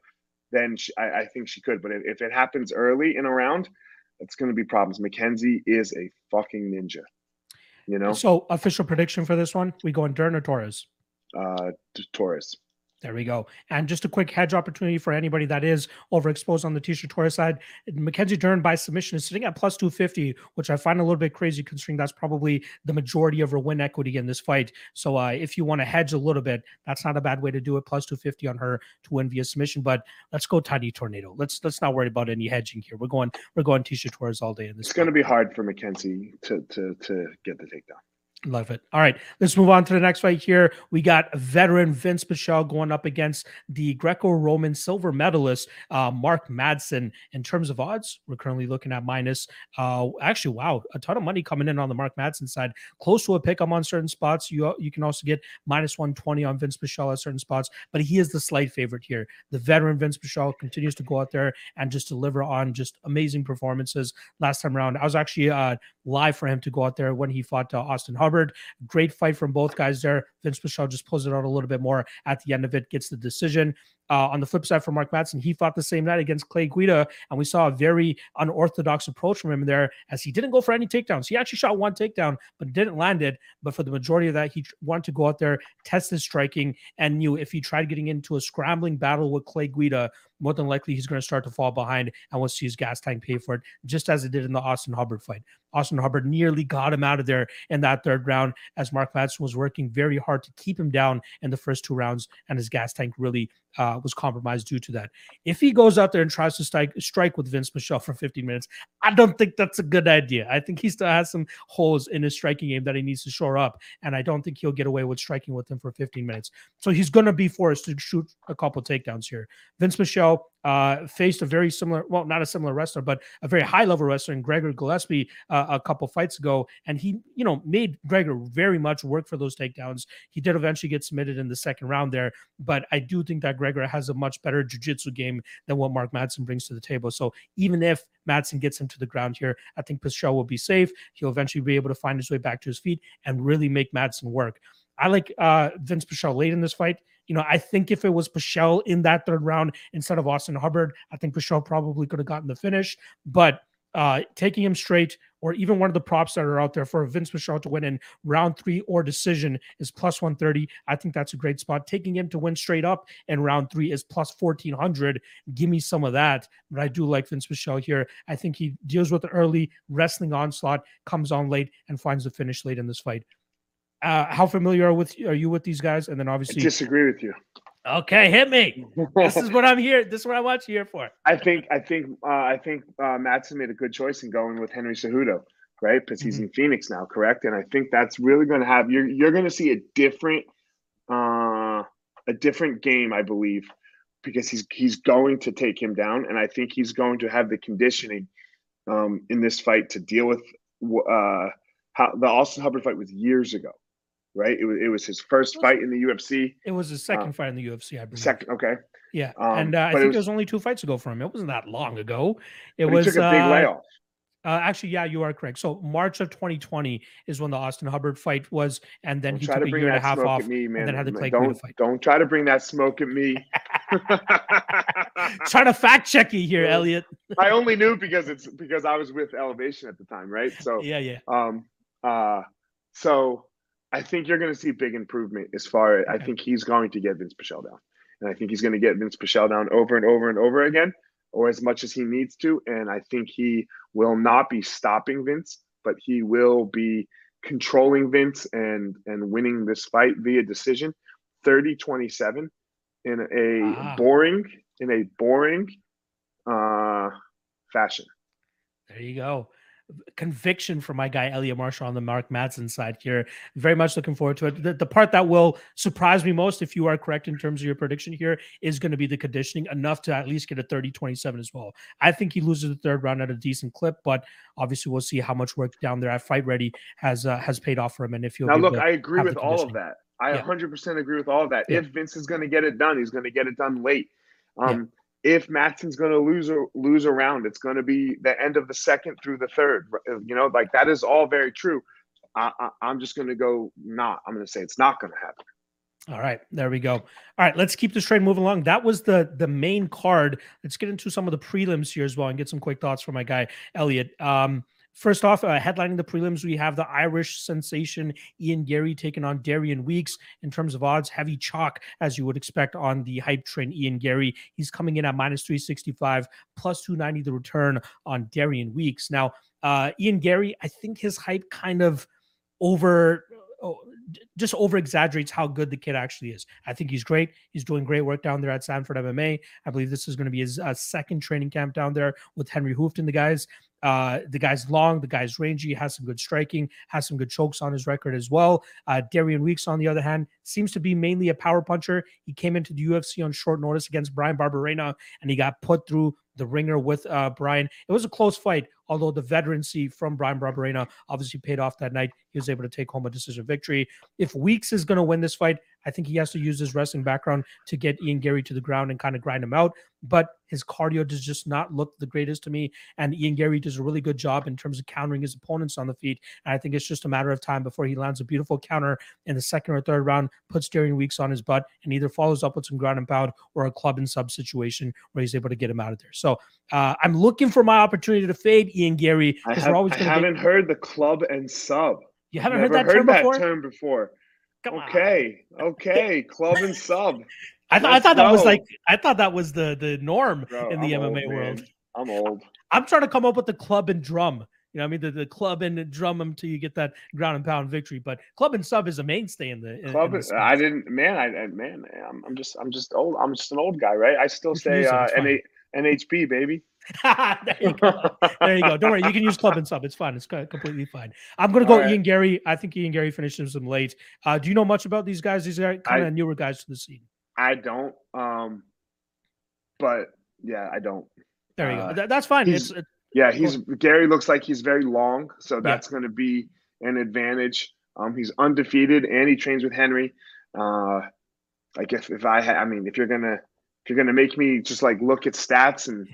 then she, I, I think she could. But if, if it happens early in a round, it's going to be problems. Mackenzie is a fucking ninja. You know, So official prediction for this one, we going Dern or Torres? uh, t- Torres. There we go. And just a quick hedge opportunity for anybody that is overexposed on the Tecia Torres side. Mackenzie Dern by submission is sitting at plus 250, which I find a little bit crazy considering that's probably the majority of her win equity in this fight. So uh, if you want to hedge a little bit, that's not a bad way to do it. Plus 250 on her to win via submission. But let's go tiny tornado. Let's let's not worry about any hedging here. We're going we're going Tecia Torres all day in this. It's going to be hard for Mackenzie to to to get the takedown. Love it. All right, let's move on to the next fight here. We got veteran Vince Pichel going up against the Greco-Roman silver medalist uh, Mark Madsen. In terms of odds, we're currently looking at minus. Uh, actually, wow, a ton of money coming in on the Mark Madsen side. Close to a pick. I'm on certain spots. You you can also get minus 120 on Vince Pichel at certain spots, but he is the slight favorite here. The veteran Vince Pichel continues to go out there and just deliver on just amazing performances. Last time around, I was actually uh, live for him to go out there when he fought uh, Austin Hubbard. Great fight from both guys there. Vince Pichel just pulls it out a little bit more at the end of it, gets the decision. Uh, on the flip side for Mark Madsen, he fought the same night against Clay Guida, and we saw a very unorthodox approach from him there as he didn't go for any takedowns. He actually shot one takedown, but didn't land it. But for the majority of that, he wanted to go out there, test his striking, and knew if he tried getting into a scrambling battle with Clay Guida, more than likely he's going to start to fall behind and we'll see his gas tank pay for it, just as it did in the Austin Hubbard fight. Austin Hubbard nearly got him out of there in that third round as Mark Madsen was working very hard to keep him down in the first two rounds, and his gas tank really uh, was compromised due to that. If he goes out there and tries to strike, strike with Vince Pichel for 15 minutes, I don't think that's a good idea. I think he still has some holes in his striking game that he needs to shore up, and I don't think he'll get away with striking with him for 15 minutes. So he's going to be forced to shoot a couple takedowns here. Vince Pichel uh, faced a very similar, well, not a similar wrestler, but a very high level wrestler in Gregor Gillespie uh, a couple fights ago. And he, you know, made Gregor very much work for those takedowns. He did eventually get submitted in the second round there, but I do think that Gregor has a much better jiu-jitsu game than what Mark Madsen brings to the table. So even if Madsen gets him to the ground here, I think Pichel will be safe. He'll eventually be able to find his way back to his feet and really make Madsen work. I like uh, Vince Pichel late in this fight. You know, I think if it was Pichel in that third round instead of Austin Hubbard, I think Pichel probably could have gotten the finish. But uh, taking him straight, or even one of the props that are out there for Vince Pichel to win in round three or decision is plus 130. I think that's a great spot. Taking him to win straight up in round three is plus 1400. Give me some of that. But I do like Vince Pichel here. I think he deals with the early wrestling onslaught, comes on late, and finds the finish late in this fight. Uh, how familiar are with are you with these guys? And then obviously I disagree with you. Okay, hit me. this is what I'm here. This is what I watch here for. I think I think uh, I think uh, Madsen made a good choice in going with Henry Cejudo, right? Because he's mm-hmm. in Phoenix now, correct? And I think that's really going to have you're you're going to see a different uh, a different game, I believe, because he's he's going to take him down, and I think he's going to have the conditioning um, in this fight to deal with uh, how the Austin Hubbard fight was years ago right? It was it was his first fight in the UFC. It was his second uh, fight in the UFC, I believe. Second, okay. Yeah, um, and uh, I think it was, it was, only two fights ago for him. It wasn't that long ago. It was took a big uh, layoff. Uh, actually, yeah, you are correct. So March of 2020 is when the Austin Hubbard fight was, and then don't he took to a year and a half off, me, and then had the Clay don't, fight. Don't try to bring that smoke at me. Trying to fact check you here, Elliot. I only knew because it's because I was with Elevation at the time, right? So yeah, yeah. Um, uh, so I think you're going to see big improvement as far as I think he's going to get Vince Pichel down. And I think he's going to get Vince Pichel down over and over and over again, or as much as he needs to. And I think he will not be stopping Vince, but he will be controlling Vince and and winning this fight via decision 30-27 in a wow. boring in a boring uh fashion. There you go conviction for my guy Elliot Marshall on the Mark Madsen side here. Very much looking forward to it. The, the, part that will surprise me most, if you are correct in terms of your prediction here, is going to be the conditioning enough to at least get a 30 27 as well. I think he loses the third round at a decent clip, but obviously we'll see how much work down there at Fight Ready has uh, has paid off for him. And if you now look, I agree with all of that. I yeah. 100% agree with all of that. Yeah. If Vince is going to get it done, he's going to get it done late. Um, yeah if Madsen's going to lose a lose a round, it's going to be the end of the second through the third. You know, like that is all very true. I, am just going to go not. I'm going to say it's not going to happen. All right, there we go. All right, let's keep this train moving along. That was the the main card. Let's get into some of the prelims here as well and get some quick thoughts from my guy Elliot. Um, First off, uh, headlining the prelims, we have the Irish sensation Ian Garry taking on Darian Weeks. In terms of odds, heavy chalk, as you would expect on the hype train Ian Garry, He's coming in at minus 365, plus 290 the return on Darian Weeks. Now, uh, Ian Garry, I think his hype kind of over oh, just over exaggerates how good the kid actually is. I think he's great. He's doing great work down there at Sanford MMA. I believe this is going to be his uh, second training camp down there with Henry Hooft and the guys. Uh, the guy's long, the guy's rangy, has some good striking, has some good chokes on his record as well. Uh, Darian Weeks, on the other hand, seems to be mainly a power puncher. He came into the UFC on short notice against Bryan Barberena, and he got put through the ringer with uh, Bryan. It was a close fight, although the veterancy from Bryan Barberena obviously paid off that night. He was able to take home a decision victory. If Weeks is going to win this fight, I think he has to use his wrestling background to get Ian Garry to the ground and kind of grind him out. But his cardio does just not look the greatest to me. And Ian Garry does a really good job in terms of countering his opponents on the feet. And I think it's just a matter of time before he lands a beautiful counter in the second or third round, puts Darian Weeks on his butt, and either follows up with some ground and pound or a club and sub situation where he's able to get him out of there. So uh, I'm looking for my opportunity to fade Ian Garry. I, have, I haven't get... heard the club and sub. You haven't Never heard that heard term that before? term before. Come okay, on. okay, club and sub. I, th- I thought that was like I thought that was the the norm Bro, in the I'm MMA old, world. Man. I'm old. I'm trying to come up with the club and drum. You know, I mean, the, the club and drum until you get that ground and pound victory. But club and sub is a mainstay in the in, club. in the I didn't, man. I, I man, I'm, I'm just, I'm just old. I'm just an old guy, right? I still say uh, NH, NHB, baby. there you go. There you go. Don't worry. You can use club and sub. It's fine. It's completely fine. I'm going to go right. Ian Garry. I think Ian Garry finishes him late. Uh, do you know much about these guys? These are kind of newer guys to the scene. I don't. Um, but yeah, I don't. There you uh, go. That, that's fine. He's, it's, yeah, he's Garry looks like he's very long, so that's yeah. going to be an advantage. Um, he's undefeated and he trains with Henry. Uh, like if if I had, I mean, if you're gonna if you're gonna make me just like look at stats and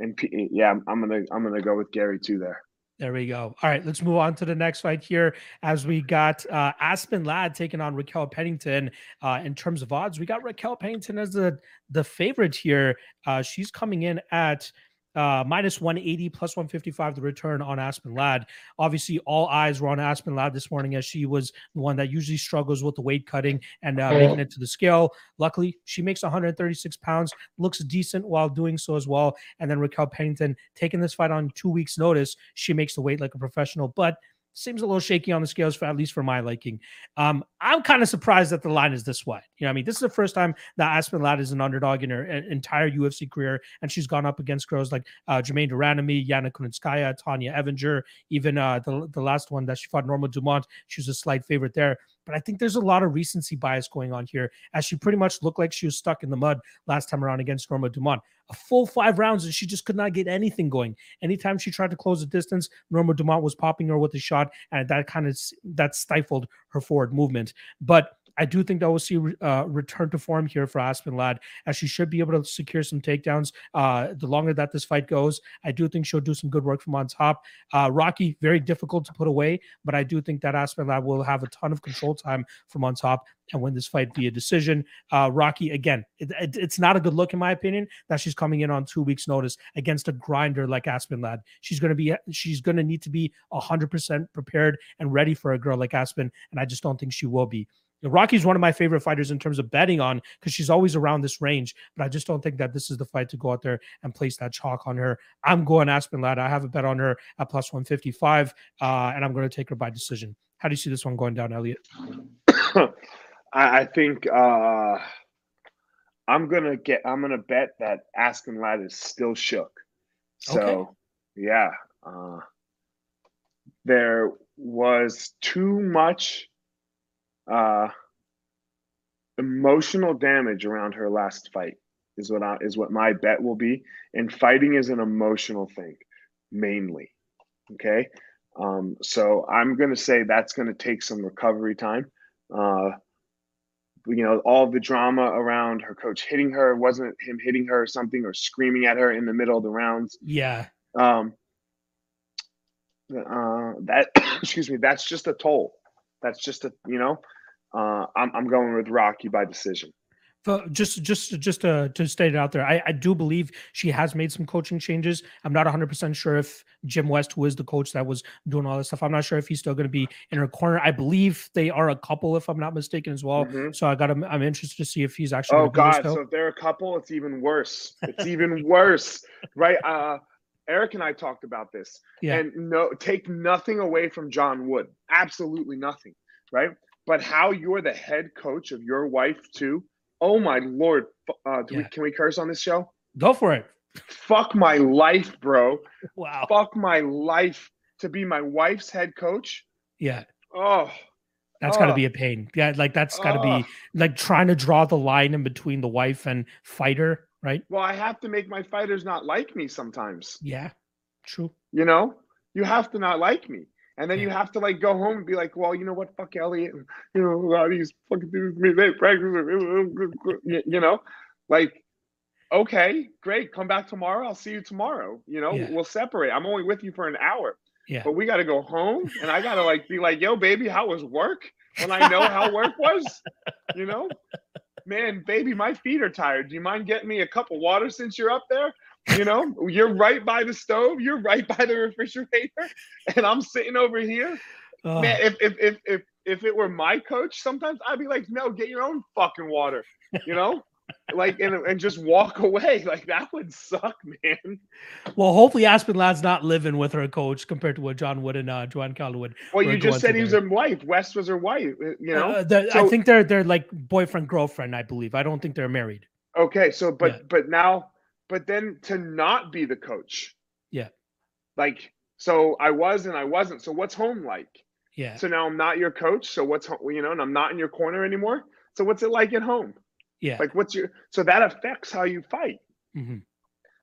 and yeah, I'm gonna I'm gonna go with Garry too there. There we go. All right, let's move on to the next fight here. As we got uh, Aspen Ladd taking on Raquel Pennington. Uh, in terms of odds, we got Raquel Pennington as the the favorite here. Uh, she's coming in at uh, minus 180 plus 155 the return on Aspen Ladd. Obviously, all eyes were on Aspen Ladd this morning as she was the one that usually struggles with the weight cutting and uh, making it to the scale. Luckily, she makes 136 pounds, looks decent while doing so as well. And then Raquel Pennington taking this fight on two weeks' notice, she makes the weight like a professional, but seems a little shaky on the scales for at least for my liking. Um, I'm kind of surprised that the line is this wide. You know, I mean, this is the first time that Aspen Ladd is an underdog in her entire UFC career, and she's gone up against girls like uh, Germaine de Randamie, Yana Kunitskaya, Tonya Evinger, even uh, the the last one that she fought, Norma Dumont. She was a slight favorite there. But I think there's a lot of recency bias going on here, as she pretty much looked like she was stuck in the mud last time around against Norma Dumont. A full five rounds, and she just could not get anything going. Anytime she tried to close the distance, Norma Dumont was popping her with a shot, and that kind of that stifled her forward movement. But I do think that we'll see uh, return to form here for Aspen Ladd, as she should be able to secure some takedowns. Uh, the longer that this fight goes, I do think she'll do some good work from on top. Uh, Rocky, very difficult to put away, but I do think that Aspen Ladd will have a ton of control time from on top and win this fight via decision. Uh, Rocky, again, it, it, it's not a good look in my opinion that she's coming in on two weeks' notice against a grinder like Aspen Ladd. She's going to be, she's going to need to be hundred percent prepared and ready for a girl like Aspen, and I just don't think she will be. Rocky's one of my favorite fighters in terms of betting on because she's always around this range, but I just don't think that this is the fight to go out there and place that chalk on her. I'm going Aspen Ladd. I have a bet on her at plus 155, uh, and I'm going to take her by decision. How do you see this one going down, Elliot? I think uh, I'm gonna get. I'm gonna bet that Aspen Ladd is still shook. So, okay. yeah, uh, there was too much uh, emotional damage around her last fight is what I, is what my bet will be. And fighting is an emotional thing, mainly. Okay, um, so I'm going to say that's going to take some recovery time. Uh, you know, all the drama around her coach hitting her wasn't him hitting her or something or screaming at her in the middle of the rounds. Yeah. Um, uh, that excuse me, that's just a toll. That's just a you know, uh, I'm I'm going with Rocky by decision. For just just just to, to state it out there, I, I do believe she has made some coaching changes. I'm not 100 percent sure if Jim West, who is the coach that was doing all this stuff, I'm not sure if he's still going to be in her corner. I believe they are a couple, if I'm not mistaken, as well. Mm-hmm. So I got I'm, I'm interested to see if he's actually. Oh God! So if they're a couple, it's even worse. It's even worse, right? Uh, Eric and I talked about this, yeah. and no, take nothing away from John Wood. Absolutely nothing, right? But how you're the head coach of your wife too? Oh my lord! Uh, yeah. we, can we curse on this show? Go for it. Fuck my life, bro. Wow. Fuck my life to be my wife's head coach. Yeah. Oh, That's got to be a pain. Yeah, like that's got to Ugh. be like trying to draw the line in between the wife and fighter, right? well, I have to make my fighters not like me sometimes. Yeah, true. You know, you have to not like me. And then you have to like go home and be like, well, you know what, fuck Elliot, you know, a lot of these fucking dudes, me, they practice, you you know, like, okay, great, come back tomorrow. I'll see you tomorrow. You know, Yeah. we'll separate. I'm only with you for an hour, Yeah. but we got to go home, and I got to like be like, yo, baby, how was work? When I know how work was, you know, man, baby, my feet are tired. Do you mind getting me a cup of water since you're up there? You know, you're right by the stove, you're right by the refrigerator, and I'm sitting over here. Ugh. Man, if if if if if it were my coach, sometimes I'd be like, no, get your own fucking water, you know? like and, and just walk away. Like that would suck, man. well, hopefully Aspen Ladd's not living with her coach compared to what John Wood and uh, Joanne Calderwood. Well, you just said he was her wife. West was her wife, uh, you know? Uh, the- I think they're they're like boyfriend girlfriend. I believe. I don't think they're married. Okay, so but Yeah. but now but then to not be the coach. Yeah. Like so I was and I wasn't. So what's home like? Yeah. So now I'm not your coach. So what's home, you know, and I'm not in your corner anymore. So what's it like at home? Yeah. Like what's your so that affects how you fight. Mhm.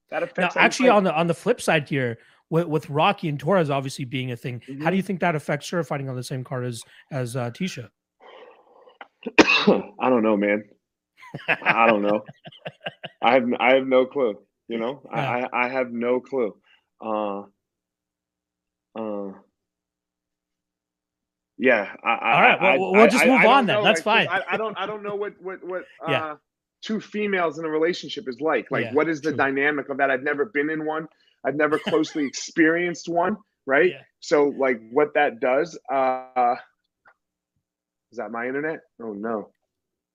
That Now, affects how you actually, on the on the flip side here, with, with Rocky and Torres obviously being a thing, how Mhm. do you think that affects her fighting on the same card as as uh, Tisha? I don't know, man. I don't know. I have I have no clue. You know, I, Yeah. I I have no clue. Uh, uh, yeah. I, I, All right, well, I- we'll- just I- move I on then. know, That's like, fine. I, I don't I don't know what what what uh, Yeah. two females in a relationship is like. Like, Yeah, what is the true. dynamic of that? I've never been in one. I've never closely experienced one. Right. Yeah. So, like, what that does. Uh, is that my internet? Oh no.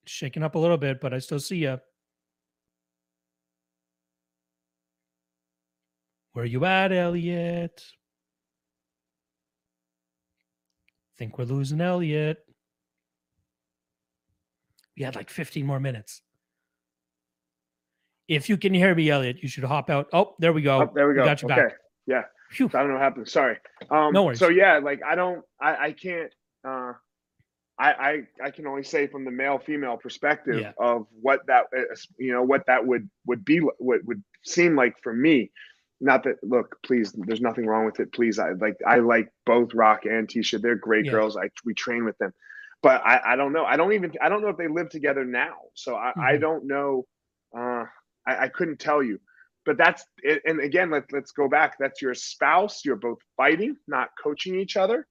Shaking up a little bit, but I still see you. Where are you at, Elliot? Think we're losing Elliot. We had like 15 more minutes. If you can hear me, Elliot, you should hop out. Oh, there we go. Oh, there we go. got you okay. back. Yeah. Phew. I don't know what happened. Sorry. Um, No worries. So yeah, like I don't, I, I can't, uh, I, I, I can only say from the male female perspective Yeah. of what that, uh, you know, what that would would be, what would seem like for me. Not that look, please, there's nothing wrong with it. Please, I like, I like both Rock and Tisha. They're great Yeah. girls. I we train with them, but I, I don't know. I don't even, I don't know if they live together now. So I, I Mhm. don't know. Uh, I, I couldn't tell you but that's it. And again, let, let's go back. That's your spouse. You're both fighting, not coaching each other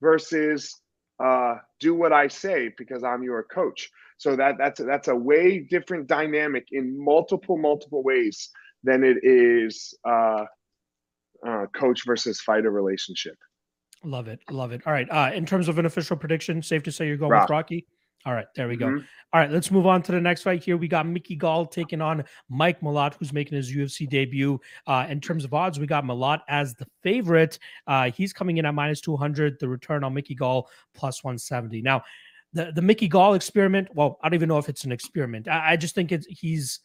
versus uh, do what I say because I'm your coach. So that that's that's a way different dynamic in multiple multiple ways than it is uh, uh, coach versus fighter relationship. Love it. Love it. All right. Uh, in terms of an official prediction, safe to say you're going Rock. with Rocky. All right, there we go. Mhm. All right, let's move on to the next fight here. We got Mickey Gall taking on Mike Malott, who's making his UFC debut. Uh, in terms of odds, we got Malott as the favorite. Uh, he's coming in at minus 200. The return on Mickey Gall plus 170. Now, the, the Mickey Gall experiment, well, I don't even know if it's an experiment. I, I just think it's he's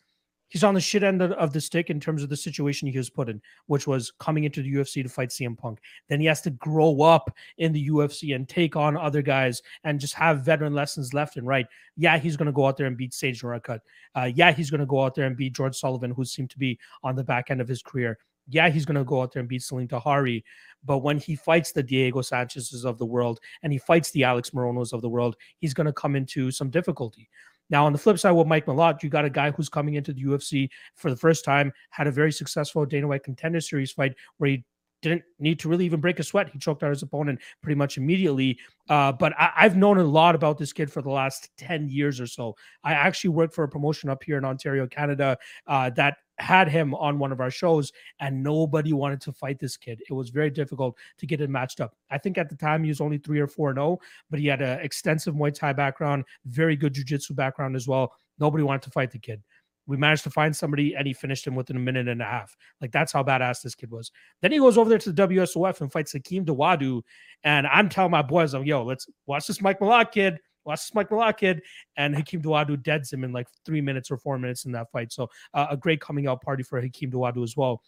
he's on the shit end of, the stick in terms of the situation he was put in, which was coming into the UFC to fight CM Punk. Then he has to grow up in the UFC and take on other guys and just have veteran lessons left and right. Yeah, he's going to go out there and beat Sage Northcutt. Uh, yeah, he's going to go out there and beat George Sullivan, who seemed to be on the back end of his career. Yeah, he's going to go out there and beat Salim Touahri. But when he fights the Diego Sanchez's of the world and he fights the Alex Moronos of the world, he's going to come into some difficulty. Now, on the flip side with Mike Malott, you got a guy who's coming into the UFC for the first time, had a very successful Dana White Contender Series fight where he didn't need to really even break a sweat. He choked out his opponent pretty much immediately. Uh, but I, I've known a lot about this kid for the last 10 years or so. I actually worked for a promotion up here in Ontario, Canada, uh, that had him on one of our shows, and nobody wanted to fight this kid. It was very difficult to get him matched up. I think at the time he was only three or four and zero, but he had an extensive Muay Thai background, very good jiu-jitsu background as well. Nobody wanted to fight the kid. We managed to find somebody, and he finished him within a minute and a half. Like that's how badass this kid was. Then he goes over there to the WSOF and fights Hakeem Dawodu. And I'm telling my boys, I'm yo, let's watch this Mike Malott kid. Watch this Mike Malott kid. And Hakeem Dawodu deads him in like three minutes or four minutes in that fight. So uh, a great coming out party for Hakeem Dawodu as well.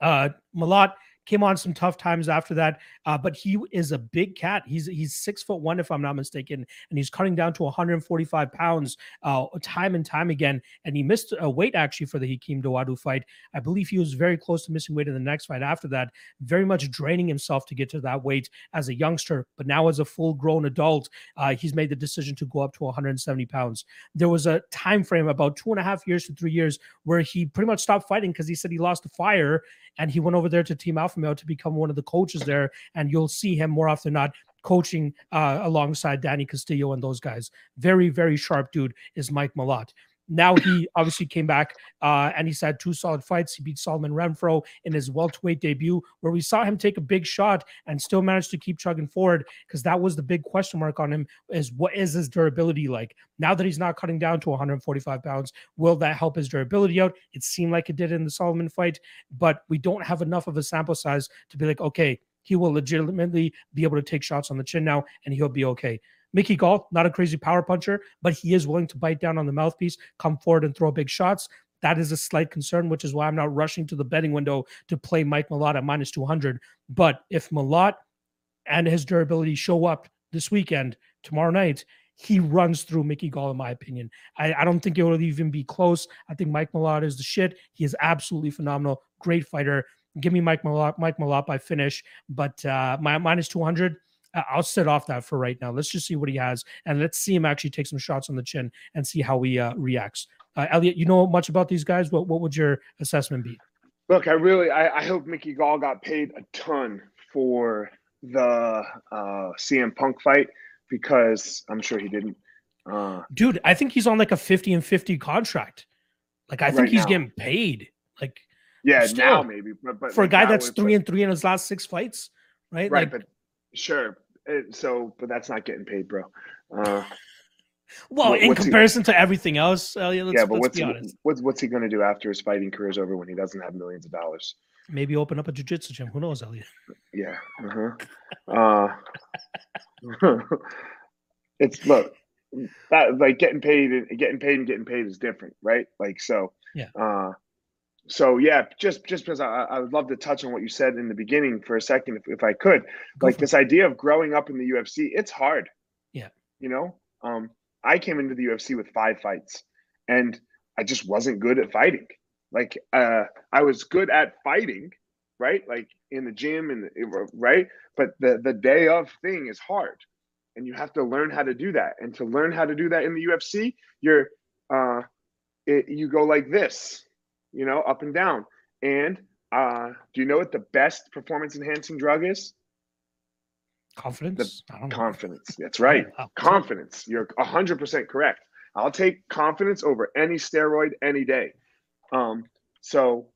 Uh, came on some tough times after that, uh, but he is a big cat. He's he's six foot one, if I'm not mistaken, and he's cutting down to 145 pounds uh, time and time again. And he missed a weight actually for the Hakeem Dawodu fight. I believe he was very close to missing weight in the next fight after that, very much draining himself to get to that weight as a youngster. But now, as a full grown adult, uh, he's made the decision to go up to 170 pounds. There was a time frame about two and a half years to three years where he pretty much stopped fighting because he said he lost the fire and he went over there to Team Alpha Male to become one of the coaches there. And you'll see him more often than not coaching uh, alongside Danny Castillo and those guys. Very, very sharp dude is Mike Malott. Now he obviously came back uh, and he's had two solid fights. He beat Solomon Renfro in his welterweight debut, where we saw him take a big shot and still managed to keep chugging forward because that was the big question mark on him: is what is his durability like? Now that he's not cutting down to 145 pounds, will that help his durability out? It seemed like it did in the Solomon fight, but we don't have enough of a sample size to be like, okay, he will legitimately be able to take shots on the chin now, and he'll be okay. Mickey Gall, not a crazy power puncher, but he is willing to bite down on the mouthpiece, come forward and throw big shots. That is a slight concern, which is why I'm not rushing to the betting window to play Mike Malott at minus 200. But if Malott and his durability show up this weekend, tomorrow night, he runs through Mickey Gall, in my opinion. I, I don't think it will even be close. I think Mike Malott is the shit. He is absolutely phenomenal. Great fighter. Give me Mike Malott, Mike Malott by finish. But uh, my minus 200, I'll set off that for right now. Let's just see what he has, and let's see him actually take some shots on the chin and see how he uh, reacts. Uh, Elliot, you know much about these guys. What what would your assessment be? Look, I really, I, I hope Mickey Gall got paid a ton for the uh, CM Punk fight because I'm sure he didn't. Uh, Dude, I think he's on like a 50 and 50 contract. Like I think he's now. getting paid. Like yeah, Still, now maybe, but, but for a guy that's three like- and three in his last six fights, right? right, like, but sure. It, so, but that's not getting paid, bro. Uh, well, what- in what's he- comparison to everything else, Elliot, let's, yeah, but what's be he, what's what's he going to do after his fighting career is over when he doesn't have millions of dollars? Maybe open up a jiu-jitsu gym. Who knows, Elliot? Yeah. Uh-huh. Uh, it's look that like getting paid and getting paid and getting paid is different, right? Like so. Yeah. Uh, so yeah, just just because I, I would love to touch on what you said in the beginning for a second, if, if I could, Go like for it. this idea of growing up in the UFC, it's hard. Yeah. You know, um, I came into the UFC with five fights, and I just wasn't good at fighting. Like, uh, I was good at fighting, right? Like in the gym and right, but the the day of thing is hard, and you have to learn how to do that. And to learn how to do that in the UFC, you're uh, it, you go like this, you know, up and down. And uh, do you know what the best performance enhancing drug is? Confidence? Know. Confidence. That's right. Wow. Confidence. You're 100% correct. I'll take confidence over any steroid any day. Um, so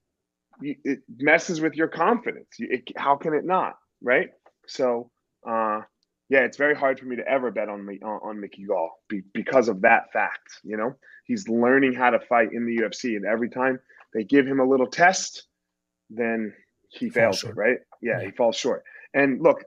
it messes with your confidence. It, how can it not? Right. So, uh, yeah, it's very hard for me to ever bet on me on, on Mickey Gall be, because of that fact. You know, he's learning how to fight in the UFC, and every time they give him a little test, then he Falls fails short. it. Right? Yeah, Yeah. he falls short. And look,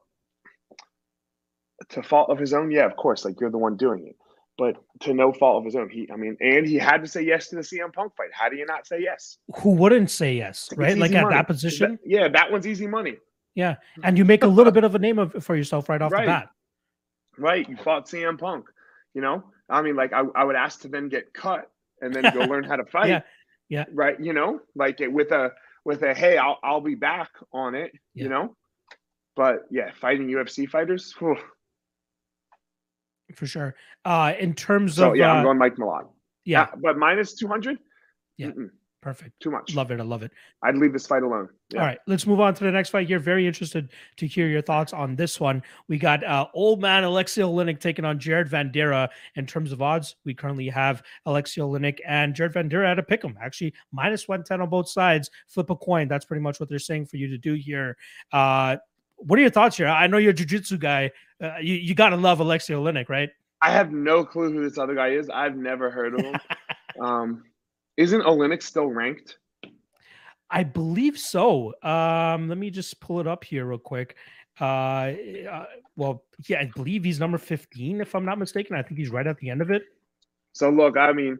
to fault of his own, yeah, of course, like you're the one doing it. But to no fault of his own, he, I mean, and he had to say yes to the CM Punk fight. How do you not say yes? Who wouldn't say yes, It's right? Like easy at that position, That- yeah, that one's easy money. yeah. And you make a little bit of a name of, for yourself right off Right. the bat. Right. You fought CM Punk. You know, I mean, like I, I would ask to then get cut and then go learn how to fight. Yeah, yeah. Right. You know, like it with a with a hey, I'll I'll be back on it. Yeah. You know, but yeah, fighting UFC fighters. whew. For sure. Uh, in terms So of yeah, uh, I'm going Mike Milan. yeah, but minus two hundred. Yeah. Perfect. Too much. Love it. I love it. I'd leave this fight alone. Yeah. All right, let's move on to the next fight here. Very interested to hear your thoughts on this one. We got uh, old man Alexei Oleinik taking on Jared Vanderaa. In terms of odds, we currently have Alexei Oleinik and Jared Vanderaa at a pick 'em. Actually, minus 110 on both sides. Flip a coin. That's pretty much what they're saying for you to do here. Uh, what are your thoughts here? I know you're a jiu-jitsu guy. Uh, you, you got to love Alexei Oleinik, right? I have no clue who this other guy is. I've never heard of him. um, isn't Oleinik still ranked? I believe so. Um, let me just pull it up here real quick. Uh, uh, well, yeah, I believe he's number 15, if I'm not mistaken. I think he's right at the end of it. So look, I mean,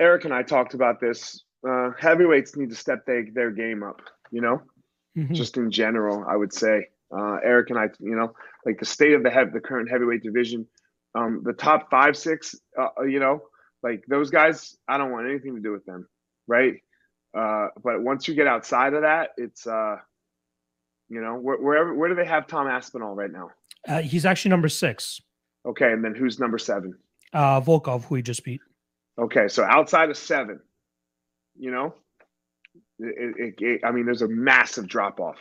Eric and I talked about this. Uh, heavyweights need to step their, their game up. You know, Mhm. just in general, I would say. Uh, Eric and I, you know, like the state of the head, the current heavyweight division, um, the top five, six, uh, uh, you know, like those guys, I don't want anything to do with them, right? Uh, but once you get outside of that, it's, uh, you know, where, wherever, where do they have Tom Aspinall right now? Uh, he's actually number six. Okay, and then who's number seven? Uh, Volkov, who he just beat. Okay, so outside of seven, you know, it, it, it, I mean, there's a massive drop off.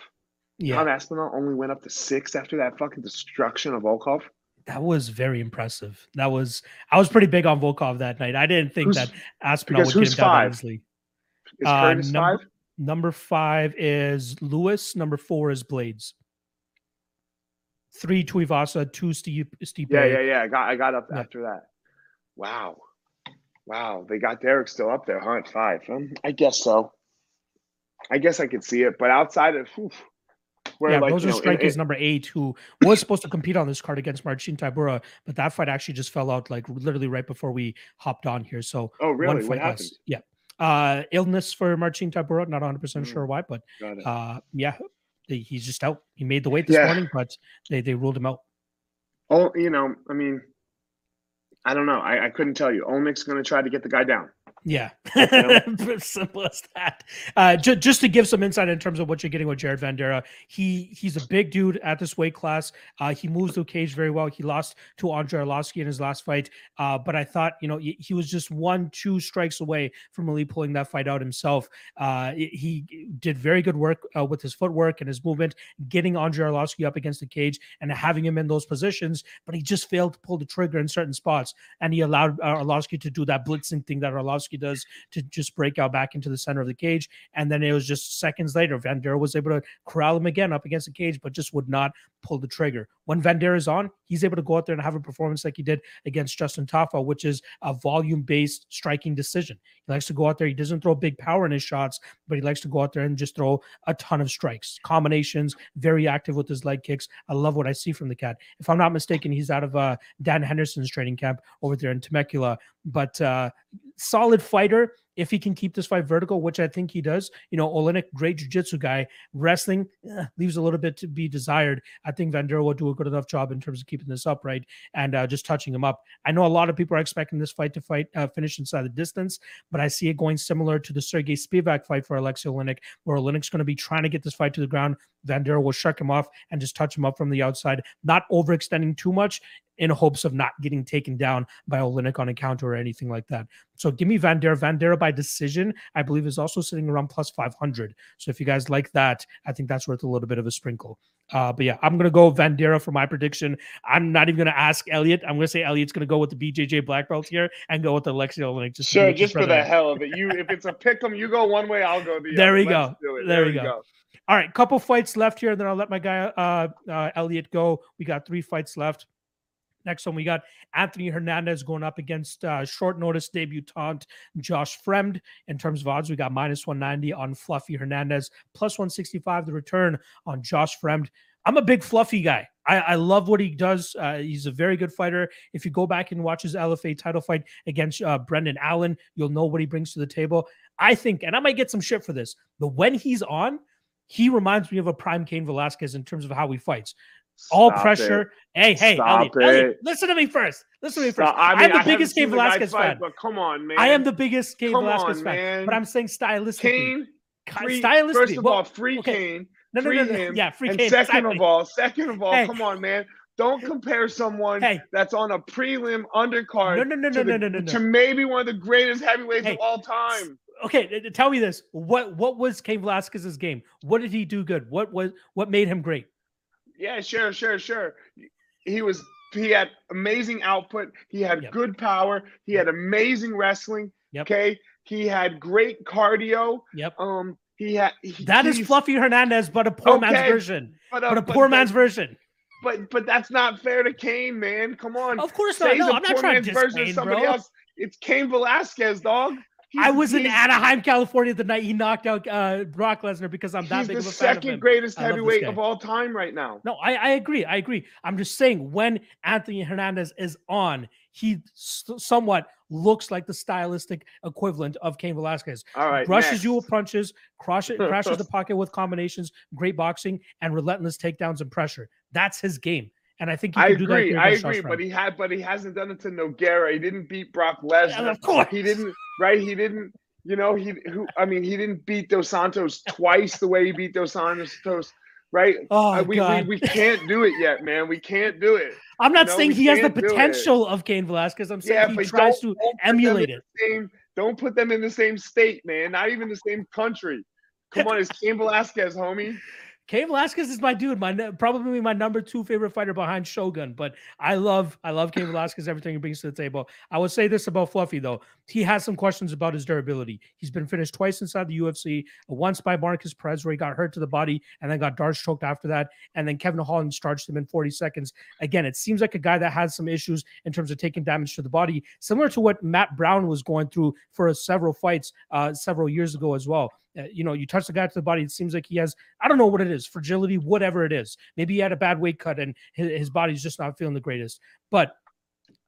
Yeah, Tom Aspinall only went up to six after that fucking destruction of Volkov. That was very impressive. That was I was pretty big on Volkov that night. I didn't think Who's- that Aspinall would get him down easily. Uh, number- five? Number five is Lewis. Number four is Blades. Three Tuivasa, two Steve Stipe. Yeah, yeah, yeah. I got I got up Yeah. after that. Wow. Wow. They got Derek still up there, huh? At five. Um, I guess so. I guess I could see it. But outside of whew, where yeah, like are know, it- strikers number eight, who was supposed to compete on this card against Marcin Tybura, but that fight actually just fell out like literally right before we hopped on here. So oh really? What fight happened? less. Yeah. Uh illness for Marcin Tybura, not 100 percent Mm. sure why, but uh yeah, he's just out. He made the weight this Yeah. morning, but they they ruled him out. Oh, you know, I mean, I don't know. I, I couldn't tell you. Olmec's gonna try to get the guy down. Yeah, simple as that. Uh, ju- just to give some insight in terms of what you're getting with Jared Vanderaa, he he's a big dude at this weight class. Uh, he moves the cage very well. He lost to Andrei Arlovsky in his last fight, uh, but I thought you know he, was just one two strikes away from really pulling that fight out himself. Uh, he he did very good work uh, with his footwork and his movement, getting Andrei Arlovsky up against the cage and having him in those positions, but he just failed to pull the trigger in certain spots, and he allowed uh, Arlovsky to do that blitzing thing that Arlovsky does to just break out back into the center of the cage. And then it was just seconds later, Vanderaa was able to corral him again up against the cage, but just would not pull the trigger. When Vander is on, he's able to go out there and have a performance like he did against Justin Tafa, which is a volume-based striking decision. He likes to go out there. He doesn't throw big power in his shots, but he likes to go out there and just throw a ton of strikes, combinations, very active with his leg kicks. I love what I see from the cat. If I'm not mistaken, he's out of uh, Dan Henderson's training camp over there in Temecula. But uh, solid fighter if he can keep this fight vertical, which I think he does. You know, Oleinik, great jiu-jitsu guy. Wrestling eh, leaves a little bit to be desired. I think Vanderaa will do a good enough job in terms of keeping this upright and uh, just touching him up. I know a lot of people are expecting this fight to fight uh, finish inside the distance, but I see it going similar to the Serghei Spivac fight for Alexei Oleinik, where Oleinik's going to be trying to get this fight to the ground. Vanderaa will shuck him off and just touch him up from the outside, not overextending too much in hopes of not getting taken down by Oleinik on a counter or anything like that. So give me Vanderaa. Vanderaa by decision, I believe, is also sitting around plus 500. So if you guys like that, I think that's worth a little bit of a sprinkle. Uh, but yeah, I'm going to go Vanderaa for my prediction. I'm not even going to ask Elliot. I'm going to say Elliot's going to go with the BJJ black belt here and go with Alexei Oleinik. Just Sure, just for the hell of it. You, if it's a pick 'em, you go one way, I'll go the other. There we Let's go. do it. There we go. All right, couple fights left here, and then I'll let my guy uh, uh, Elliot go. We got three fights left. Next one, we got Anthony Hernandez going up against uh, short notice debutant Josh Fremd. In terms of odds, we got minus 190 on Fluffy Hernandez, plus 165 the return on Josh Fremd. I'm a big Fluffy guy. I, I love what he does. Uh, he's a very good fighter. If you go back and watch his LFA title fight against uh, Brendan Allen, you'll know what he brings to the table. I think, and I might get some shit for this, but when he's on, he reminds me of a prime Cain Velasquez in terms of how he fights. All Stop pressure. it. Hey, hey, Elliot, Elliot, listen to me first. Listen to me first. Stop. I I'm the I biggest Cain Velasquez fight, fan. But come on, man. I am the biggest Cain Come Velasquez on, fan. man. But I'm saying stylistically. Cain. Free, stylistically. first of well, all, free okay. Cain. no, no, no, no. him, Yeah, free and Cain. second exactly. of all, second of all, Hey. come on, man. Don't compare someone Hey. that's on a prelim undercard No, no, no, to, no, the- no, no, no, to maybe one of the greatest heavyweights Hey. of all time. Okay, tell me this. What what was Cain Velasquez's game? What did he do good? What was what made him great? Yeah, sure, sure, sure. He was he had amazing output. He had Yep. good power. He had amazing wrestling. Yep. Okay. He had great cardio. Yep. Um, he had he, That is Fluffy Hernandez, but a poor man's version. but, uh, But a but- poor but- man's version. But but that's not fair to Cain, man. Come on. Of course not. No, I'm not trying to version Cain, somebody bro. else. It's Cain Velasquez, dog. I was in Anaheim, California the night he knocked out uh, Brock Lesnar because I'm that big the of a fan of second greatest I love this heavyweight of all time right now. No, I, I agree. I agree. I'm just saying when Anthony Hernandez is on, he s- somewhat looks like the stylistic equivalent of Cain Velasquez. All right, brushes you with next. punches, crashes, crashes the pocket with combinations, great boxing, and relentless takedowns and pressure. That's his game. And I think I do agree. I agree, but he had, but he hasn't done it to Nogueira. He didn't beat Brock Yeah, Lesnar. of course. He didn't, right? He didn't. You know, he who? I mean, he didn't beat Dos Santos twice the way he beat Dos Santos, right? Oh, Uh, we, we God. we can't do it yet, man. We can't do it. I'm not know, saying he has the can't do it. potential of Cain Velasquez. I'm saying Yeah, he tries to don't put them emulate it. Same, don't put them in the same state, man. Not even the same country. Come on, it's Cain Velasquez, homie. Cain Velasquez is my dude, my probably my number two favorite fighter behind Shogun. But I love, I love Cain Velasquez. Everything he brings to the table. I would say this about Fluffy though. He has some questions about his durability. He's been finished twice inside the UFC. Once by Markus Perez, where he got hurt to the body and then got D'Arce choked after that. And then Kevin Holland charged him in 40 seconds. Again, it seems like a guy that has some issues in terms of taking damage to the body, similar to what Matt Brown was going through for several fights uh, several years ago as well. Uh, you know, you touch the guy to the body, it seems like he has I don't know what it is, fragility, whatever it is. Maybe he had a bad weight cut and his, his body's just not feeling the greatest. But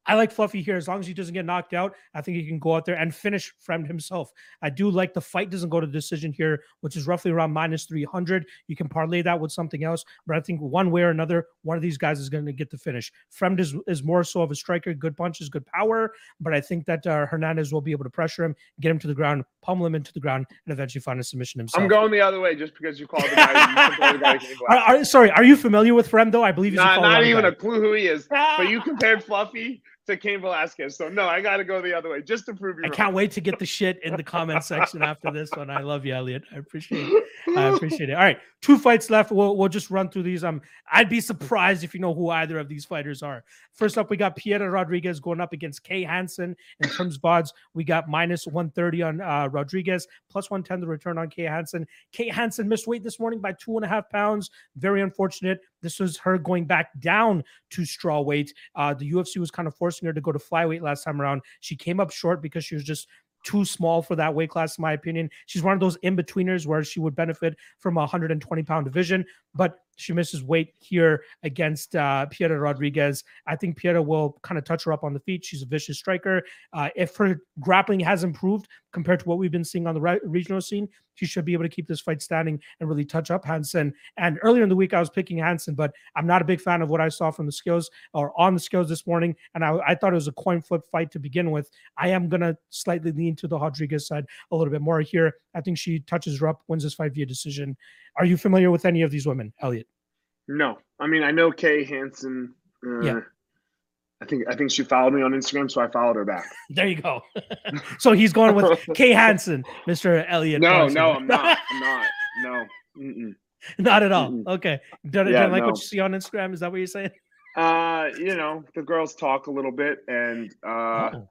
I like Fluffy here. As long as he doesn't get knocked out, I think he can go out there and finish Fremd himself. I do like the fight doesn't go to decision here, which is roughly around minus 300. You can parlay that with something else, but I think one way or another, one of these guys is going to get the finish. Fremd is, is more so of a striker, good punches, good power, but I think that uh, Hernandez will be able to pressure him, get him to the ground, pummel him into the ground, and eventually find a submission himself. I'm going the other way just because you called the guy. the guy Are, are- sorry, are you familiar with Frem though? I believe he's a Not, not even guy. a clue who he is. But you compared Fluffy to Cain Velasquez. So no, I got to go the other way just to prove you I wrong. can't wait to get the shit in the comment section after this one. I love you, Elliot. I appreciate it. I appreciate it. All right, two fights left. We'll, we'll just run through these. Um, I'd be surprised if you know who either of these fighters are. First up, we got Piera Rodriguez going up against Kay Hansen. In terms of odds, we got minus 130 on uh, Rodriguez, plus 110 the return on Kay Hansen. Kay Hansen missed weight this morning by two and a half pounds. Very unfortunate. This was her going back down to straw weight. Uh, the UFC was kind of forcing her to go to flyweight last time around. She came up short because she was just too small for that weight class, in my opinion. She's one of those in betweeners where she would benefit from a 120 pound division, but she misses weight here against uh, Rodriguez. I think Piera will kind of touch her up on the feet. She's a vicious striker. Uh, if her grappling has improved compared to what we've been seeing on the re- regional scene, she should be able to keep this fight standing and really touch up Hansen. And earlier in the week, I was picking Hansen, but I'm not a big fan of what I saw from the skills or on the skills this morning. And I, I thought it was a coin flip fight to begin with. I am going to slightly lean to the Rodriguez side a little bit more here. I think she touches her up, wins this fight via decision. Are you familiar with any of these women, Elliot? No, I mean I know Kay Hansen. Uh, Yeah. I think I think she followed me on Instagram, so I followed her back. There you go. so he's going with Kay Hansen, Mr. Elliot. No, Larson. no, I'm not. I'm not. No. Mm-mm. not at all. Mm-mm. Okay. Don't, Yeah, don't like no. what you see on Instagram. Is that what you're saying? Uh, you know, the girls talk a little bit, and uh, Oh,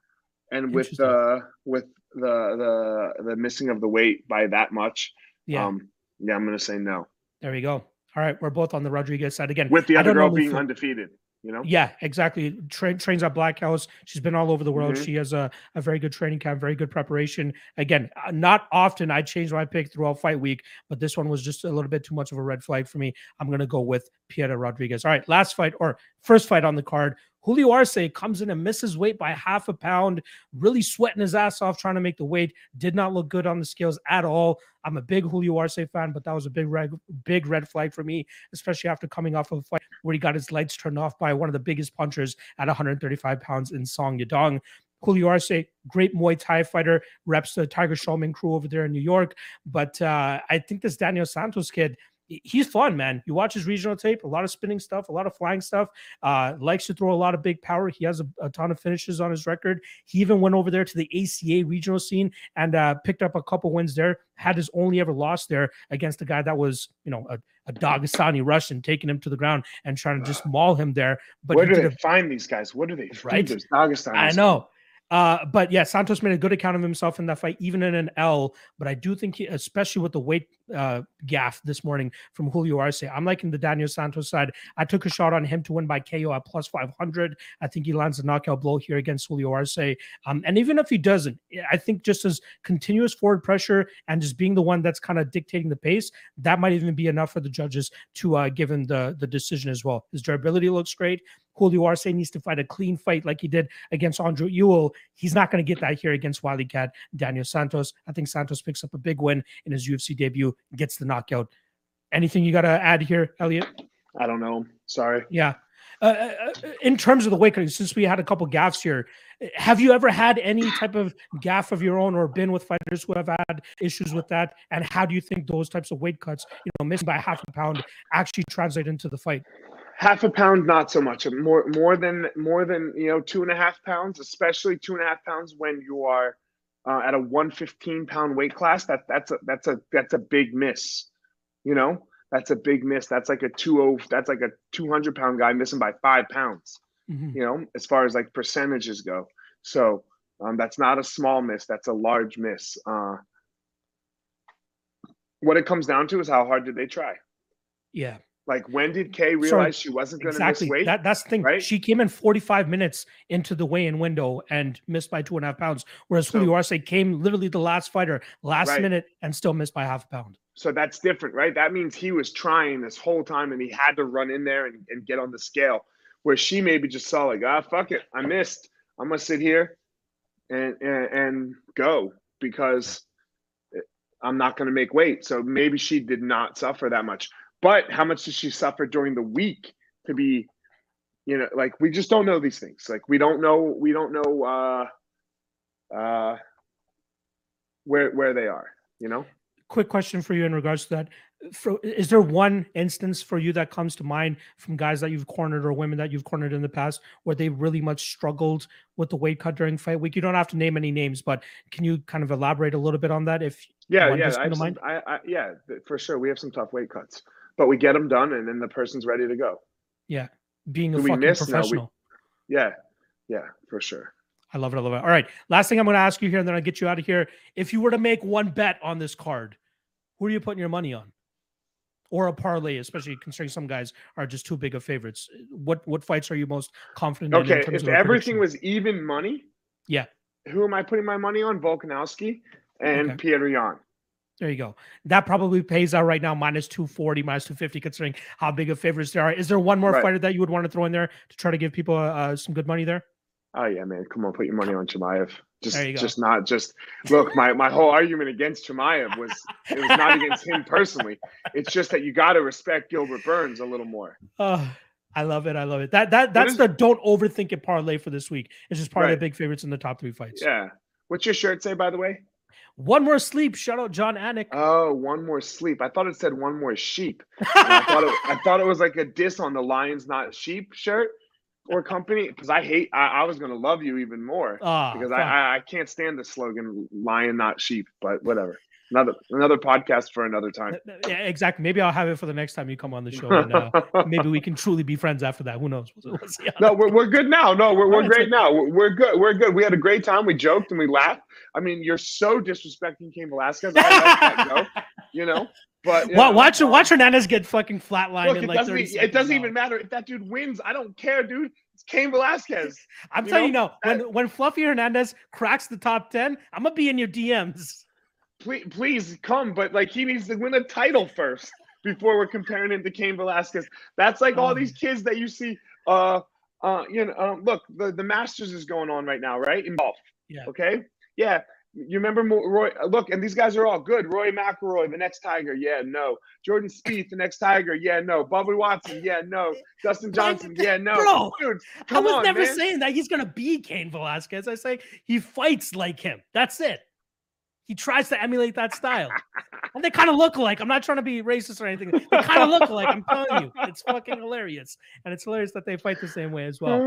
and with the with the the the missing of the weight by that much, yeah. um, yeah, I'm gonna say no. there we go. All right. We're both on the Rodriguez side again. With the other girl being undefeated, you know. Yeah, exactly. Tra- trains at Black House. She's been all over the world. Mhm. She has a, a very good training camp, very good preparation. Again, uh, not often I change my pick throughout fight week, but this one was just a little bit too much of a red flag for me. I'm going to go with Piera Rodriguez. All right, last fight or first fight on the card. Julio Arce comes in and misses weight by half a pound, really sweating his ass off trying to make the weight. Did not look good on the scales at all. I'm a big Julio Arce fan, but that was a big red, big red flag for me, especially after coming off of a fight where he got his lights turned off by one of the biggest punchers at 135 pounds in Song Yadong. Julio Arce, great Muay Thai fighter, reps the Tiger Schulmann crew over there in New York. But uh, I think this Daniel Santos kid, he's fun, man. You watch his regional tape, a lot of spinning stuff, a lot of flying stuff. Uh, likes to throw a lot of big power. He has a, a ton of finishes on his record. He even went over there to the ACA regional scene and uh, picked up a couple wins there. Had his only ever loss there against a guy that was, you know, a, a Dagestani Russian, taking him to the ground and trying to just maul him there. But Where he do they a find these guys? What do they? Right? Dude, there's Dagestan. I know. Uh, but yeah, Santos made a good account of himself in that fight, even in an L. But I do think, he, especially with the weight uh, gaff this morning from Julio Arce. I'm liking the Daniel Santos side. I took a shot on him to win by KO at plus 500. I think he lands a knockout blow here against Julio Arce. Um, and even if he doesn't, I think just as continuous forward pressure and just being the one that's kind of dictating the pace, that might even be enough for the judges to uh, give him the, the decision as well. His durability looks great. Julio Arce needs to fight a clean fight like he did against Andre Ewell. He's not going to get that here against Wiley Cat Daniel Santos. I think Santos picks up a big win in his UFC debut, gets the knockout. Anything you got to add here, Elliot? I don't know. Sorry. Yeah. Uh, uh, in terms of the weight cutting, since we had a couple gaffs here, have you ever had any type of gaff of your own or been with fighters who have had issues with that? And how do you think those types of weight cuts, you know, missing by half a pound, actually translate into the fight? Half a pound not so much. More more than more than you know two and a half pounds especially two and a half pounds when you are uh, at a 115 pound weight class that that's a that's a that's a big miss you know? That's a big miss. That's like a 20 that's like a 200 pound guy missing by five pounds mm-hmm. you know as far as like percentages go. So um, that's not a small miss that's a large miss. Uh, what it comes down to is how hard did they try? Yeah like when did Kay realize so, she wasn't going to exactly. miss weight? That, that's the thing. Right? She came in 45 minutes into the weigh-in window and missed by two and a half pounds, whereas so, Julio Arce came literally the last fighter, last right. minute, and still missed by half a pound. So that's different, right? That means he was trying this whole time and he had to run in there and, and get on the scale. Where she maybe just saw like, ah, fuck it, I missed. I'm gonna sit here and and, and go because I'm not gonna make weight. So maybe she did not suffer that much. But how much did she suffer during the week to be, you know, like we just don't know these things. Like we don't know, we don't know uh uh where where they are, you know? Quick question for you in regards to that. For, is there one instance for you that comes to mind from guys that you've cornered or women that you've cornered in the past where they really much struggled with the weight cut during fight week? You don't have to name any names, but can you kind of elaborate a little bit on that? If yeah, yeah, I, some, I, I, yeah, for sure, we have some tough weight cuts but we get them done and then the person's ready to go. Yeah. Being a fucking professional. No, we, yeah. Yeah, for sure. I love it. I love it. All right. Last thing I'm going to ask you here, and then I'll get you out of here. If you were to make one bet on this card, who are you putting your money on? Or a parlay, especially considering some guys are just too big of favorites. What what fights are you most confident okay, in? Okay, if everything was even money, yeah. Who am I putting my money on? Volkanovski and okay. Yan. There you go. That probably pays out right now minus 240, minus 250, considering how big of favorites there are. Is there one more right. fighter that you would want to throw in there to try to give people uh, some good money there? Oh yeah, man. Come on, put your money on Chimaev. Just just not just look, my my whole argument against Chimaev was it was not against him personally. It's just that you gotta respect Gilbert Burns a little more. Uh, I love it. I love it. That that that's is, the don't overthink it parlay for this week. It's just part right. of the big favorites in the top three fights. Yeah. What's your shirt say, by the way? One more sleep. Shout out Jon Anik. Oh, one more sleep. I thought it said one more sheep. I thought it, I thought it was like a diss on the Lions Not Sheep shirt or company because I hate. I, I, was gonna love you even more oh, because I, I, I can't stand the slogan "Lion Not Sheep." But whatever another another podcast for another time. Yeah, exactly. Maybe I'll have it for the next time you come on the show. And, uh, maybe we can truly be friends after that. Who knows? We'll, no, we're, we're good now. No, we're, we're great now. We're, we're, good. We're good. We had a great time. We joked and we laughed. I mean, you're so disrespecting Cain Velasquez. I that. You know. But well, know, watch um, watch Hernandez get fucking flatlined look, in like 30 It doesn't even matter if that dude wins. I don't care, dude. It's Cain Velasquez. I'm you telling know? you now, when when Fluffy Hernandez cracks the top 10, I'm gonna be in your DMs please, please come, but like he needs to win a title first before we're comparing him to Cain Velasquez. That's like all these um. kids that you see. Uh, uh, you know, um, look, the the Masters is going on right now, right? In golf. Yeah. Okay. Yeah. You remember Roy? Look, and these guys are all good. Roy McIlroy, the next Tiger, yeah, no. Jordan Spieth, the next Tiger, yeah, no. Bubba Watson, yeah, no. Dustin Johnson, yeah, no. Bro, Dude, I was on, never man. saying that he's gonna be Cain Velasquez. I say he fights like him. That's it. He tries to emulate that style. and they kind of look like I'm not trying to be racist or anything. They kind of look like I'm telling you. It's fucking hilarious. And it's hilarious that they fight the same way as well.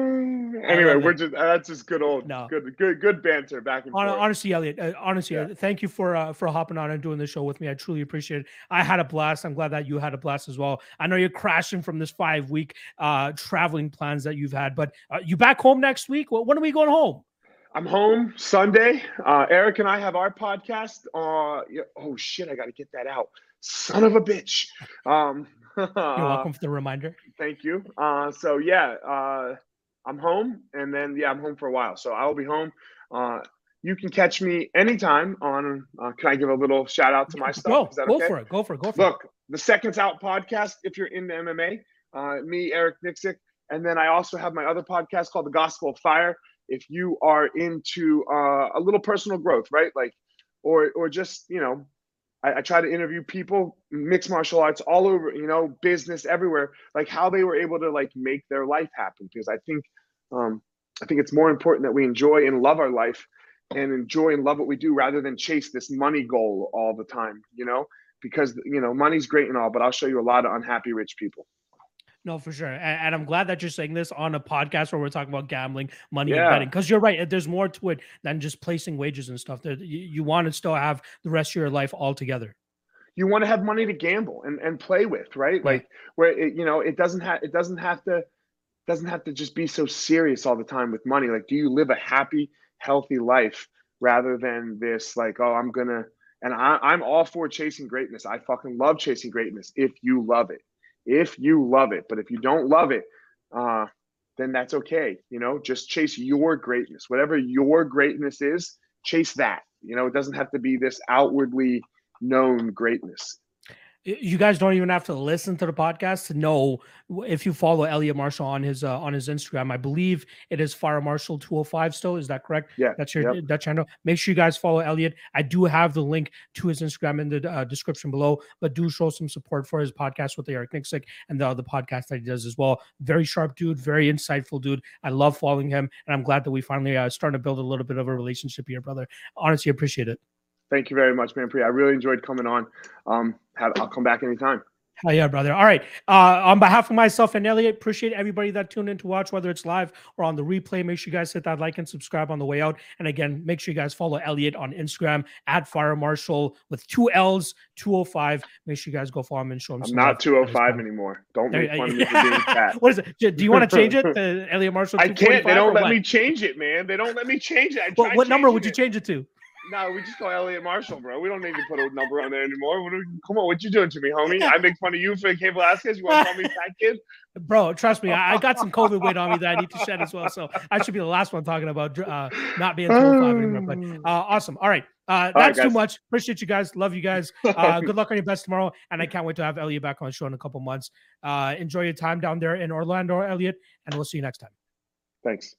anyway, we're just that's just good old no. good good good banter back and forth. Honestly, Elliot, uh, honestly, yeah. thank you for uh, for hopping on and doing the show with me. I truly appreciate it. I had a blast. I'm glad that you had a blast as well. I know you're crashing from this five week uh traveling plans that you've had, but uh, you back home next week? When are we going home? I'm home Sunday. Uh, Eric and I have our podcast. Uh, oh shit, I got to get that out. son of a bitch. Um, You're welcome for the reminder. Thank you. Uh, so yeah, uh, I'm home, and then yeah, I'm home for a while. So I will be home. Uh, you can catch me anytime on. Uh, can I give a little shout out to my stuff? Go, go okay? for it. Go for it. Go for it. Look, the Seconds Out podcast. If you're into MMA, uh, me, Eric Nicksick, and then I also have my other podcast called The Gospel of Fire. If you are into uh, a little personal growth, right, like, or or just you know, I, I try to interview people, mixed martial arts all over, you know, business everywhere, like how they were able to like make their life happen. Because I think, um, I think it's more important that we enjoy and love our life and enjoy and love what we do rather than chase this money goal all the time, you know, because, you know, money's great and all, but I'll show you a lot of unhappy rich people. No, for sure. And, and I'm glad that you're saying this on a podcast where we're talking about gambling, money, and betting. Because you're right. There's more to it than just placing wages and stuff. That you, you want to still have the rest of your life all together. you want to have money to gamble and, and play with right Yeah. like where it, you know it doesn't have it doesn't have to doesn't have to just be so serious all the time with money like do you live a happy healthy life rather than this like oh i'm gonna and I, i'm all for chasing greatness i fucking love chasing greatness if you love it if you love it. But if you don't love it uh then that's okay. You know just chase your greatness. Whatever your greatness is chase that. You know it doesn't have to be this outwardly known greatness You guys don't even have to listen to the podcast to know if you follow Elliot Marshall on his uh, on his Instagram. I believe it is Fire Marshall 205 still. Is that correct? Yeah, That's your yep. that channel. Make sure you guys follow Elliot. I do have the link to his Instagram in the uh, description below, but do show some support for his podcast with Eric Nicksick and the other podcast that he does as well. Very sharp dude, very insightful dude. I love following him, and I'm glad that we finally uh, starting to build a little bit of a relationship here, brother. Honestly, appreciate it. Thank you very much, Manpreet. I really enjoyed coming on. Um, have, I'll come back anytime. Hell yeah, brother. All right. Uh, on behalf of myself and Elliot, appreciate everybody that tuned in to watch, whether it's live or on the replay. Make sure you guys hit that like and subscribe on the way out. And again, make sure you guys follow Elliot on Instagram at Fire Marshall with two L's, 205. Make sure you guys go follow him and show him I'm some not love 205 anymore. Don't There- make fun of me for being fat. what is it? Do you want to change it to Elliot Marshall? I can't. They don't let what? me change it, man. They don't let me change it. I What, what number would you changing change it to? No, we just call Elliot Marshall, bro. We don't need to put a number on there anymore. What are, come on, what you doing to me, homie? I make fun of you for Cain Velasquez. You want to call me fat kid? Bro, trust me, I, I got some COVID weight on me that I need to shed as well. So I should be the last one talking about uh, not being 205 anymore. But uh, awesome. All right. Uh, right, that's too much. Appreciate you guys. Love you guys. Uh, good luck on your best tomorrow. And I can't wait to have Elliot back on the show in a couple months. Uh, enjoy your time down there in Orlando, Elliot, and we'll see you next time. Thanks.